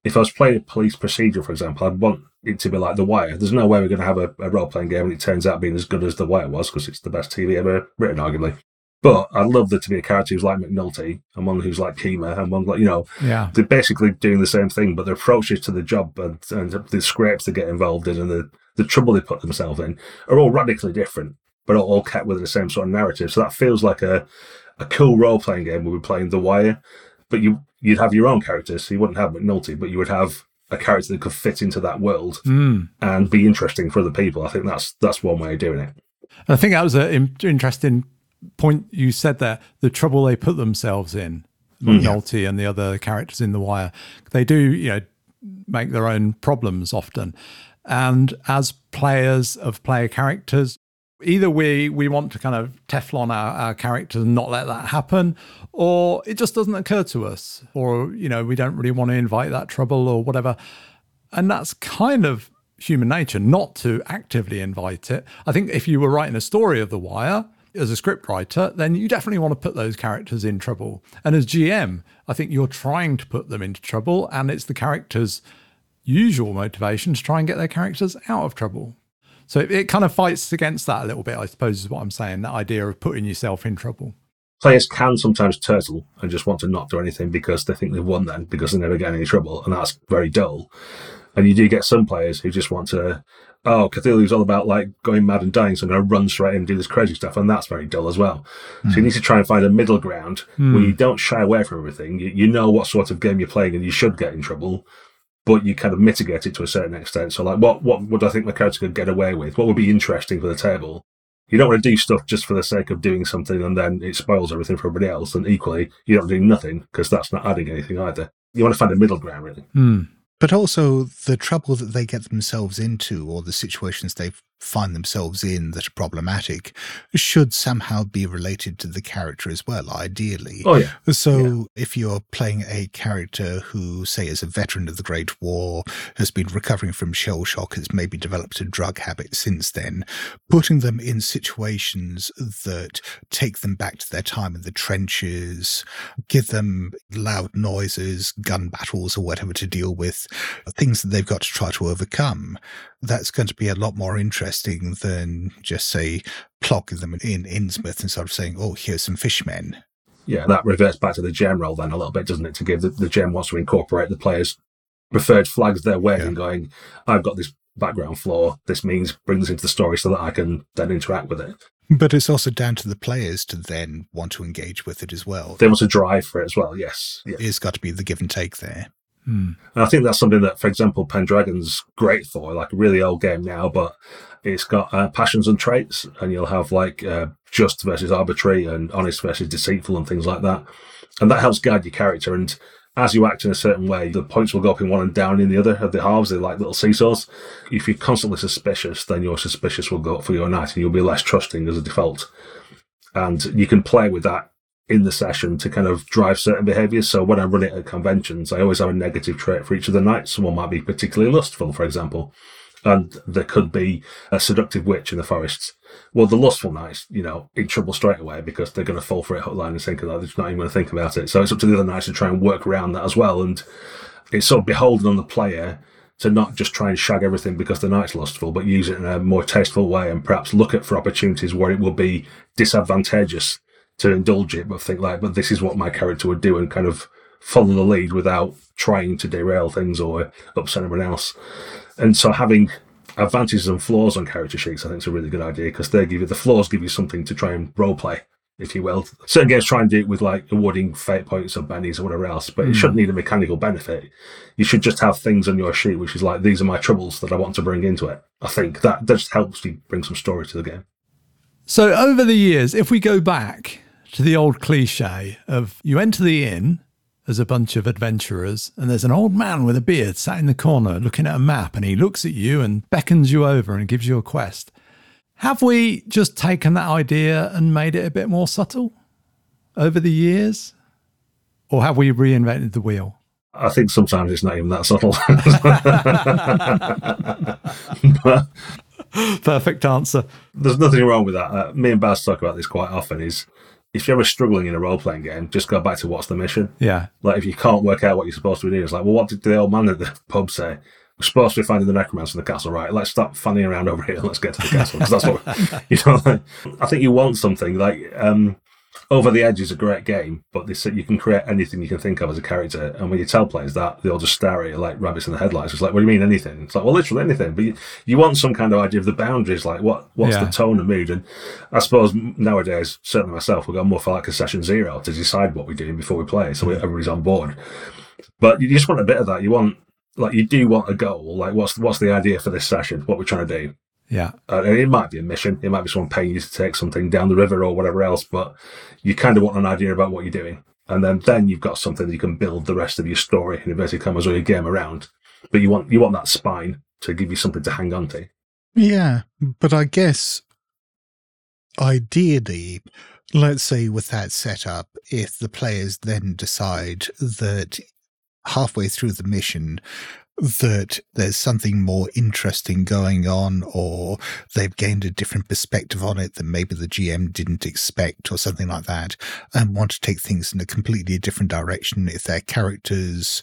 if I was playing a police procedure, for example, I'd want it to be like The Wire. There's no way we're going to have a, a role playing game and it turns out being as good as The Wire was because it's the best TV ever written, arguably. But I'd love there to be a character who's like McNulty and one who's like Kima and one like, you know, Yeah. they're basically doing the same thing, but their approaches to the job and, and the scrapes they get involved in and the, the trouble they put themselves in are all radically different, but all, all kept within the same sort of narrative. So that feels like a, a cool role playing game where we're playing The Wire, but you, you'd have your own characters. So you wouldn't have McNulty, but you would have a character that could fit into that world Hmm. and be interesting for other people. I think that's that's one way of doing it. I think that was an interesting point you said there. The trouble they put themselves in, McNulty and the other characters in The Wire, they do, you know, make their own problems often. And as players of player characters, either we we want to kind of Teflon our, our characters and not let that happen, or it just doesn't occur to us, or you know, we don't really want to invite that trouble or whatever. And that's kind of human nature not to actively invite it. I think if you were writing a story of The Wire as a script writer, then you definitely want to put those characters in trouble. And as GM, I think you're trying to put them into trouble, and it's the characters' usual motivation to try and get their characters out of trouble. So it, it kind of fights against that a little bit, I suppose, is what I'm saying. That idea of putting yourself in trouble. Players can sometimes turtle and just want to not do anything because they think they've won then because they never get in any trouble, and that's very dull. And you do get some players who just want to, oh, Cthulhu's all about like going mad and dying, so I'm going to run straight in and do this crazy stuff, and that's very dull as well. So you hmm. need to try and find a middle ground where hmm. you don't shy away from everything. You, you know what sort of game you're playing, and you should get in trouble, but you kind of mitigate it to a certain extent. So, like, what what would I think my character could get away with? What would be interesting for the table? You don't want to do stuff just for the sake of doing something and then it spoils everything for everybody else. And equally, you don't do nothing because that's not adding anything either. You want to find a middle ground, really. Hmm. But also the trouble that they get themselves into or the situations they find themselves in that are problematic should somehow be related to the character as well, ideally. Oh, yeah. So if you're playing a character who, say, is a veteran of the Great War, has been recovering from shell shock, has maybe developed a drug habit since then, putting them in situations that take them back to their time in the trenches, give them loud noises, gun battles, or whatever to deal with, things that they've got to try to overcome, that's going to be a lot more interesting than just, say, plogging them in Innsmouth and sort of saying, oh, here's some fishmen. Yeah, that reverts back to the GM role then a little bit, doesn't it? To give the, the GM wants to incorporate the players' preferred flags they're waving, Yeah. going, I've got this background flaw. This means bring this into the story so that I can then interact with it. But it's also down to the players to then want to engage with it as well. They want to drive for it as well, yes. Yeah. It's got to be the give and take there. Hmm. And I think that's something that, for example, Pendragon's great for, like a really old game now, but it's got uh, passions and traits, and you'll have like uh, just versus arbitrary and honest versus deceitful and things like that. And that helps guide your character. And as you act in a certain way, the points will go up in one and down in the other of the halves. They're like little seesaws. If you're constantly suspicious, then your suspicious will go up for your knight and you'll be less trusting as a default. And you can play with that in the session to kind of drive certain behaviors. So when I run it at conventions, I always have a negative trait for each of the knights. Someone might be particularly lustful, for example, and there could be a seductive witch in the forests. Well, the lustful knights, you know, in trouble straight away because they're going to fall for it hook, line, and sinker. They're just not even going to think about it. So it's up to the other knights to try and work around that as well. And it's sort of beholden on the player to not just try and shag everything because the knight's lustful, but use it in a more tasteful way and perhaps look at for opportunities where it will be disadvantageous to indulge it, but think like, but this is what my character would do and kind of follow the lead without trying to derail things or upset anyone else. And so having advantages and flaws on character sheets, I think is a really good idea because they give you the flaws give you something to try and role play, if you will. Certain games try and do it with like awarding fate points or bennies or whatever else, but mm. it hmm. shouldn't need a mechanical benefit. You should just have things on your sheet which is like these are my troubles that I want to bring into it. I think that, that just helps you bring some story to the game. So over the years, if we go back to the old cliche of you enter the inn as a bunch of adventurers, and there's an old man with a beard sat in the corner looking at a map, and he looks at you and beckons you over and gives you a quest. Have we just taken that idea and made it a bit more subtle over the years? Or have we reinvented the wheel? I think sometimes it's not even that subtle. Perfect answer. There's nothing wrong with that. Uh, me and Baz talk about this quite often. Is if you're ever struggling in a role playing game, just go back to what's the mission. Yeah. Like if you can't work out what you're supposed to be doing, it's like, well, what did the old man at the pub say? We're supposed to be finding the necromancer in the castle, right? Let's stop fanning around over here. Let's get to the castle because that's what you know. Like, I think you want something like um, over the Edge is a great game, but this you can create anything you can think of as a character. And when you tell players that, they'll just stare at you like rabbits in the headlights. It's like, what do you mean anything? It's like, well, literally anything. But you, you want some kind of idea of the boundaries, like what what's yeah. the tone and mood. And I suppose nowadays, certainly myself, we have got more for like a session zero to decide what we're doing before we play, so everybody's on board. But you just want a bit of that. You want like you do want a goal. Like what's what's the idea for this session? What we're trying to do. Yeah. Uh, it might be a mission. It might be someone paying you to take something down the river or whatever else, but you kind of want an idea about what you're doing. And then, then you've got something that you can build the rest of your story and inverted commas or your game around. But you want, you want that spine to give you something to hang on to. Yeah. But I guess ideally, let's say with that setup, if the players then decide that halfway through the mission, that there's something more interesting going on or they've gained a different perspective on it than maybe the GM didn't expect or something like that and want to take things in a completely different direction if their characters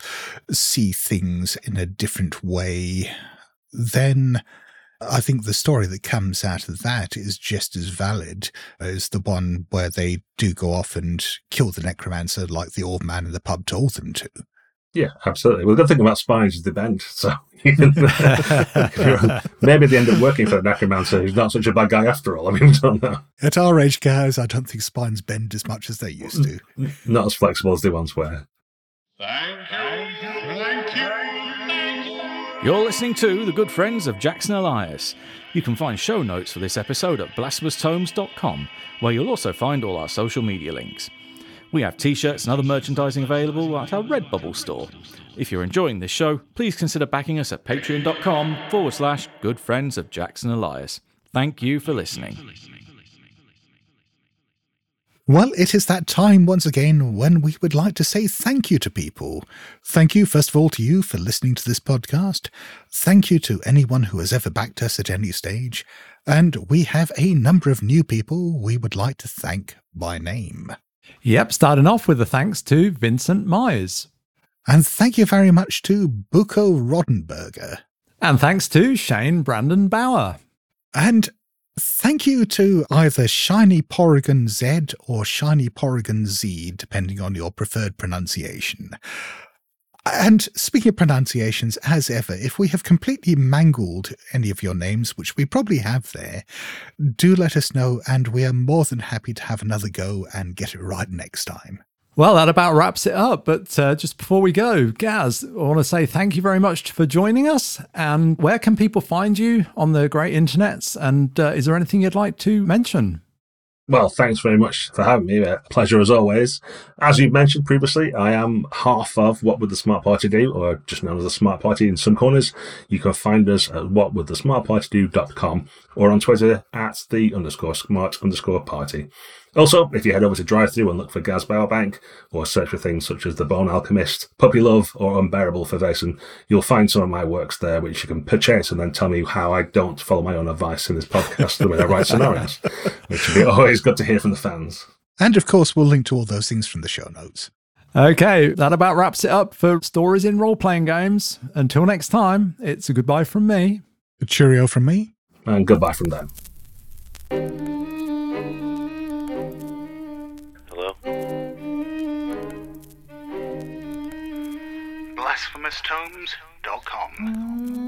see things in a different way, then I think the story that comes out of that is just as valid as the one where they do go off and kill the necromancer like the old man in the pub told them to. Yeah, absolutely. Well, the good thing about spines is they bend, so maybe they end up working for a necromancer who's not such a bad guy after all. I mean, we don't know. At our age, guys, I don't think spines bend as much as they used to. Not as flexible as they once were. Thank you. Thank you. You're listening to the good friends of Jackson Elias. You can find show notes for this episode at blasphemoustomes.com, where you'll also find all our social media links. We have t shirts and other merchandising available at our Redbubble store. If you're enjoying this show, please consider backing us at patreon.com forward slash good friends of Jackson Elias. Thank you for listening. Well, it is that time once again when we would like to say thank you to people. Thank you, first of all, to you for listening to this podcast. Thank you to anyone who has ever backed us at any stage. And we have a number of new people we would like to thank by name. Yep, starting off with a thanks to Vincent Myers. And thank you very much to Buko Rodenberger. And thanks to Shane Brandon Bauer. And thank you to either Shiny Porygon Z or Shiny Porygon Z, depending on your preferred pronunciation. And speaking of pronunciations, as ever, if we have completely mangled any of your names, which we probably have there, do let us know, and we are more than happy to have another go and get it right next time. Well, that about wraps it up. But uh, just before we go, Gaz, I want to say thank you very much for joining us. And where can people find you on the great internets? And uh, is there anything you'd like to mention? Well, thanks very much for having me. A pleasure as always. As you mentioned previously, I am half of What Would the Smart Party Do, or just known as the Smart Party in some corners. You can find us at whatwouldthesmartpartydo.com or on Twitter at the underscore smart underscore party. Also, if you head over to DriveThru and look for Gaz Bowerbank, or search for things such as The Bone Alchemist, Puppy Love, or Unbearable for Vaesen, you'll find some of my works there which you can purchase and then tell me how I don't follow my own advice in this podcast the way I write scenarios, which would be always good to hear from the fans. And of course, we'll link to all those things from the show notes. Okay, that about wraps it up for stories in role playing games. Until next time, it's a goodbye from me. A cheerio from me. And goodbye from them. BlasphemousTomes.com.